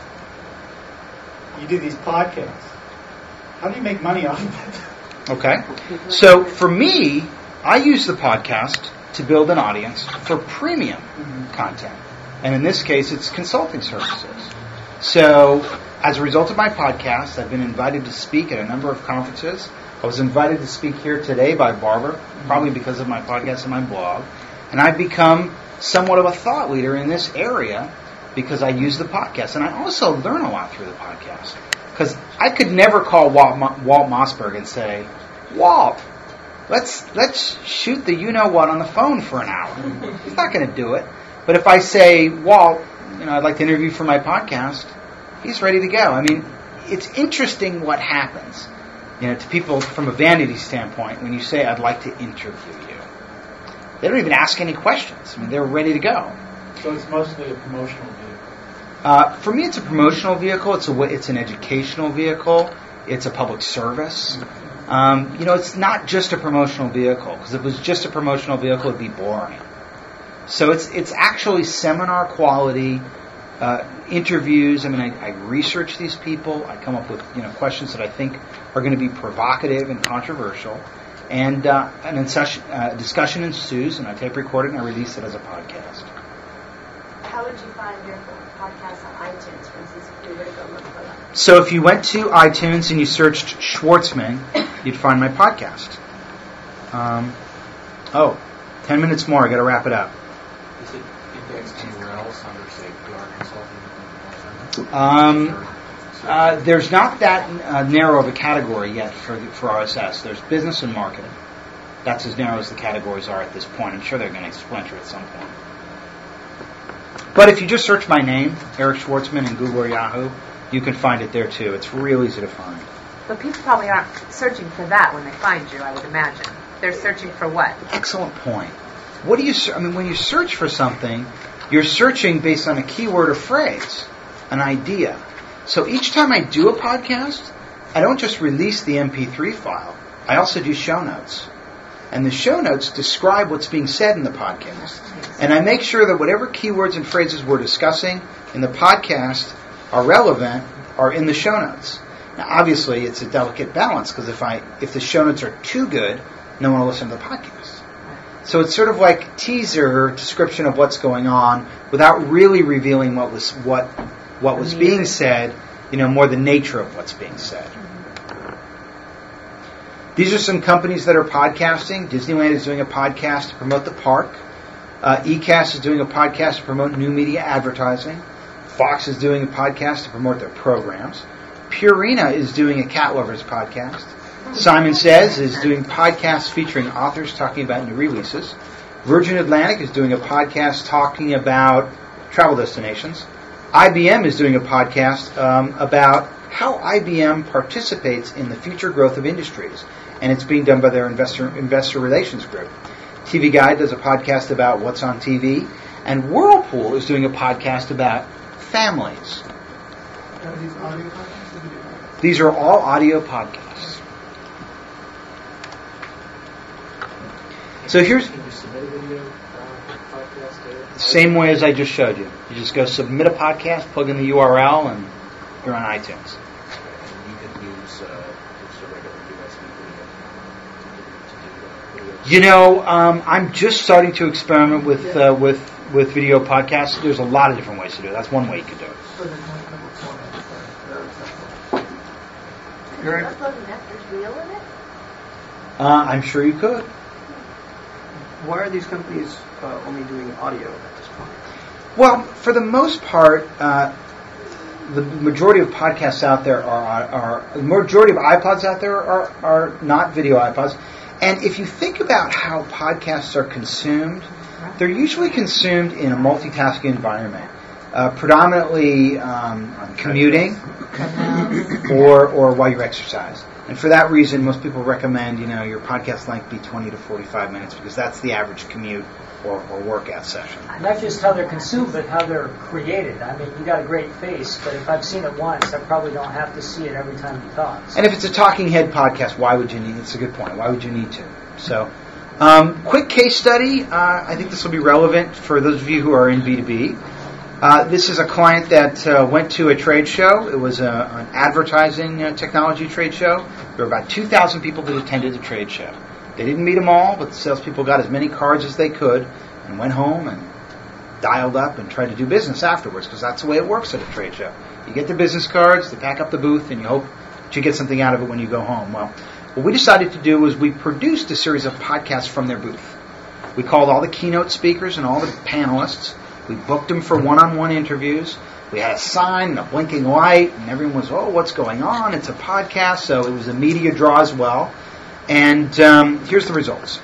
You do these podcasts. How do you make money off of it? Okay. So for me, I use the podcast to build an audience for premium mm-hmm. content. And in this case, it's consulting services. So as a result of my podcast, I've been invited to speak at a number of conferences. I was invited to speak here today by Barbara, mm-hmm. probably because of my podcast and my blog. And I've become somewhat of a thought leader in this area because I use the podcast. And I also learn a lot through the podcast. Because I could never call Walt, Walt Mossberg and say, Walt, let's let's shoot the you know what on the phone for an hour. He's not going to do it. But if I say, Walt, you know, I'd like to interview for my podcast, he's ready to go. I mean, it's interesting what happens, you know, to people from a vanity standpoint when you say, I'd like to interview you. They don't even ask any questions. I mean, they're ready to go. So it's mostly a promotional. Uh, for me, it's a promotional vehicle. It's a it's an educational vehicle. It's a public service. Um, you know, it's not just a promotional vehicle because if it was just a promotional vehicle, it'd be boring. So it's it's actually seminar quality uh, interviews. I mean, I, I research these people. I come up with you know questions that I think are going to be provocative and controversial, and uh, an uh, discussion ensues, and I tape record it and I release it as a podcast. How would you find your podcast on iTunes, for instance, if we were to go look for them? So if you went to iTunes and you searched Schwartzman, you'd find my podcast. Um, oh, 10 minutes more. I got to wrap it up. Is it indexed anywhere else under, say, PR consulting? Um, uh, there's not that uh, narrow of a category yet for the, for RSS. There's business and marketing. That's as narrow as the categories are at this point. I'm sure they're going to splinter at some point. But if you just search my name, Eric Schwartzman, in Google or Yahoo, you can find it there too. It's real easy to find. But people probably aren't searching for that when they find you, I would imagine. They're searching for what? Excellent point. What do you? I mean, when you search for something, you're searching based on a keyword or phrase, an idea. So each time I do a podcast, I don't just release the MP3 file. I also do show notes, and the show notes describe what's being said in the podcast, and I make sure that whatever keywords and phrases we're discussing in the podcast are relevant are in the show notes. Now, obviously, it's a delicate balance because if I if the show notes are too good, no one will listen to the podcast. So it's sort of like teaser description of what's going on without really revealing what was what what was being said. You know, more the nature of what's being said. These are some companies that are podcasting. Disneyland is doing a podcast to promote the park. Uh, ECAST is doing a podcast to promote new media advertising. Fox is doing a podcast to promote their programs. Purina is doing a cat lovers podcast. Simon Says is doing podcasts featuring authors talking about new releases. Virgin Atlantic is doing a podcast talking about travel destinations. IBM is doing a podcast um, about how IBM participates in the future growth of industries, and it's being done by their investor investor relations group. TV Guide does a podcast about what's on TV, and Whirlpool is doing a podcast about families. Are these audio podcasts or video podcasts? These are all audio podcasts. So here's Can you submit a video uh, podcast to the same way as I just showed you. You just go submit a podcast, plug in the URL, and you're on iTunes. And you can use uh, just a regular USB video to do uh, video. You know, um, I'm just starting to experiment with uh, with with video podcasts. There's a lot of different ways to do it. That's one way you could do it. So there's multiple formats that that are acceptable. Upload an F reel in it? Uh, I'm sure you could. Why are these companies uh, only doing audio at this point? Well, for the most part, uh, the majority of podcasts out there are, are the majority of iPods out there are, are not video iPods. And if you think about how podcasts are consumed, they're usually consumed in a multitasking environment, uh, predominantly um, commuting or or while you exercise. And for that reason, most people recommend you know your podcast length be 20 to 45 minutes because that's the average commute or, or workout session. Not just how they're consumed, but how they're created. I mean, you got a great face, but if I've seen it once, I probably don't have to see it every time you talk. And if it's a talking head podcast, why would you need? It's a good point. Why would you need to? So, um, quick case study. Uh, I think this will be relevant for those of you who are in B two B. Uh, This is a client that uh, went to a trade show. It was a, an advertising uh, technology trade show. There were about 2,000 people that attended the trade show. They didn't meet them all, but the salespeople got as many cards as they could and went home and dialed up and tried to do business afterwards because that's the way it works at a trade show. You get the business cards, they pack up the booth, and you hope that you get something out of it when you go home. Well, what we decided to do was we produced a series of podcasts from their booth. We called all the keynote speakers and all the panelists. We booked them for one-on-one interviews. We had a sign and a blinking light, and everyone was, "Oh, what's going on? It's a podcast." So it was a media draw as well. And um, here's the results: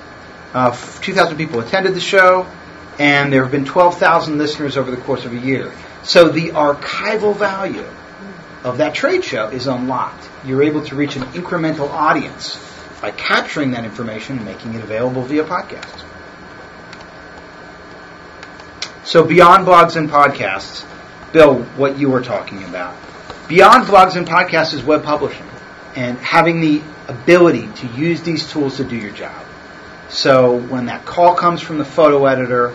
uh, 2,000 people attended the show, and there have been 12,000 listeners over the course of a year. So the archival value of that trade show is unlocked. You're able to reach an incremental audience by capturing that information and making it available via podcast. So beyond blogs and podcasts, Bill, what you were talking about. Beyond blogs and podcasts is web publishing and having the ability to use these tools to do your job. So when that call comes from the photo editor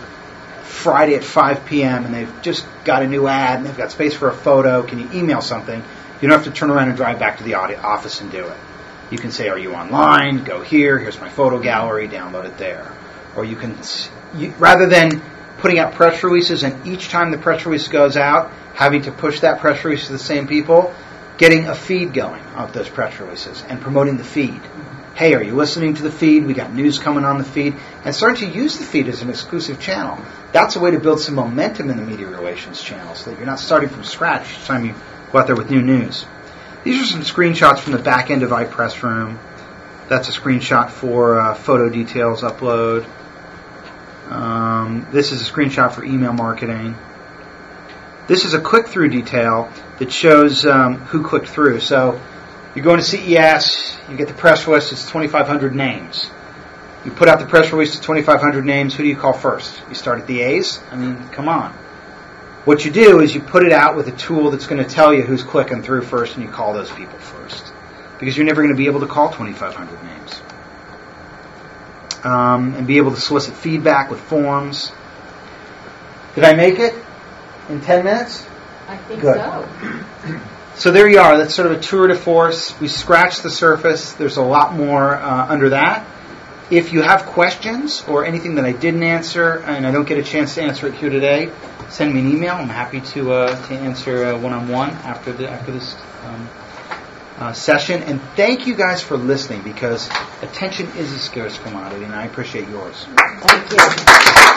Friday at 5 p.m. and they've just got a new ad and they've got space for a photo, can you email something? You don't have to turn around and drive back to the office and do it. You can say, "Are you online? Go here. Here's my photo gallery. Download it there." Or you can, you, rather than putting out press releases and each time the press release goes out, having to push that press release to the same people, getting a feed going of those press releases and promoting the feed. Hey, are you listening to the feed? We got news coming on the feed, and starting to use the feed as an exclusive channel. That's a way to build some momentum in the media relations channel, so that you're not starting from scratch each time you go out there with new news. These are some screenshots from the back end of iPress Room. That's a screenshot for uh, photo details upload. Um, this is a screenshot for email marketing. This is a click through detail that shows um, who clicked through. So you go into CES, you get the press list, it's 2,500 names. You put out the press release to 2,500 names, who do you call first? You start at the A's? I mean, come on. What you do is you put it out with a tool that's going to tell you who's clicking through first and you call those people first. Because you're never going to be able to call 2,500 names. Um, and be able to solicit feedback with forms. Did I make it in 10 minutes? I think Good. so. So there you are. That's sort of a tour de force. We scratched the surface. There's a lot more uh, under that. If you have questions or anything that I didn't answer and I don't get a chance to answer it here today, send me an email. I'm happy to uh, to answer one on one after the after this um, uh, session. And thank you guys for listening because attention is a scarce commodity, and I appreciate yours. Thank you.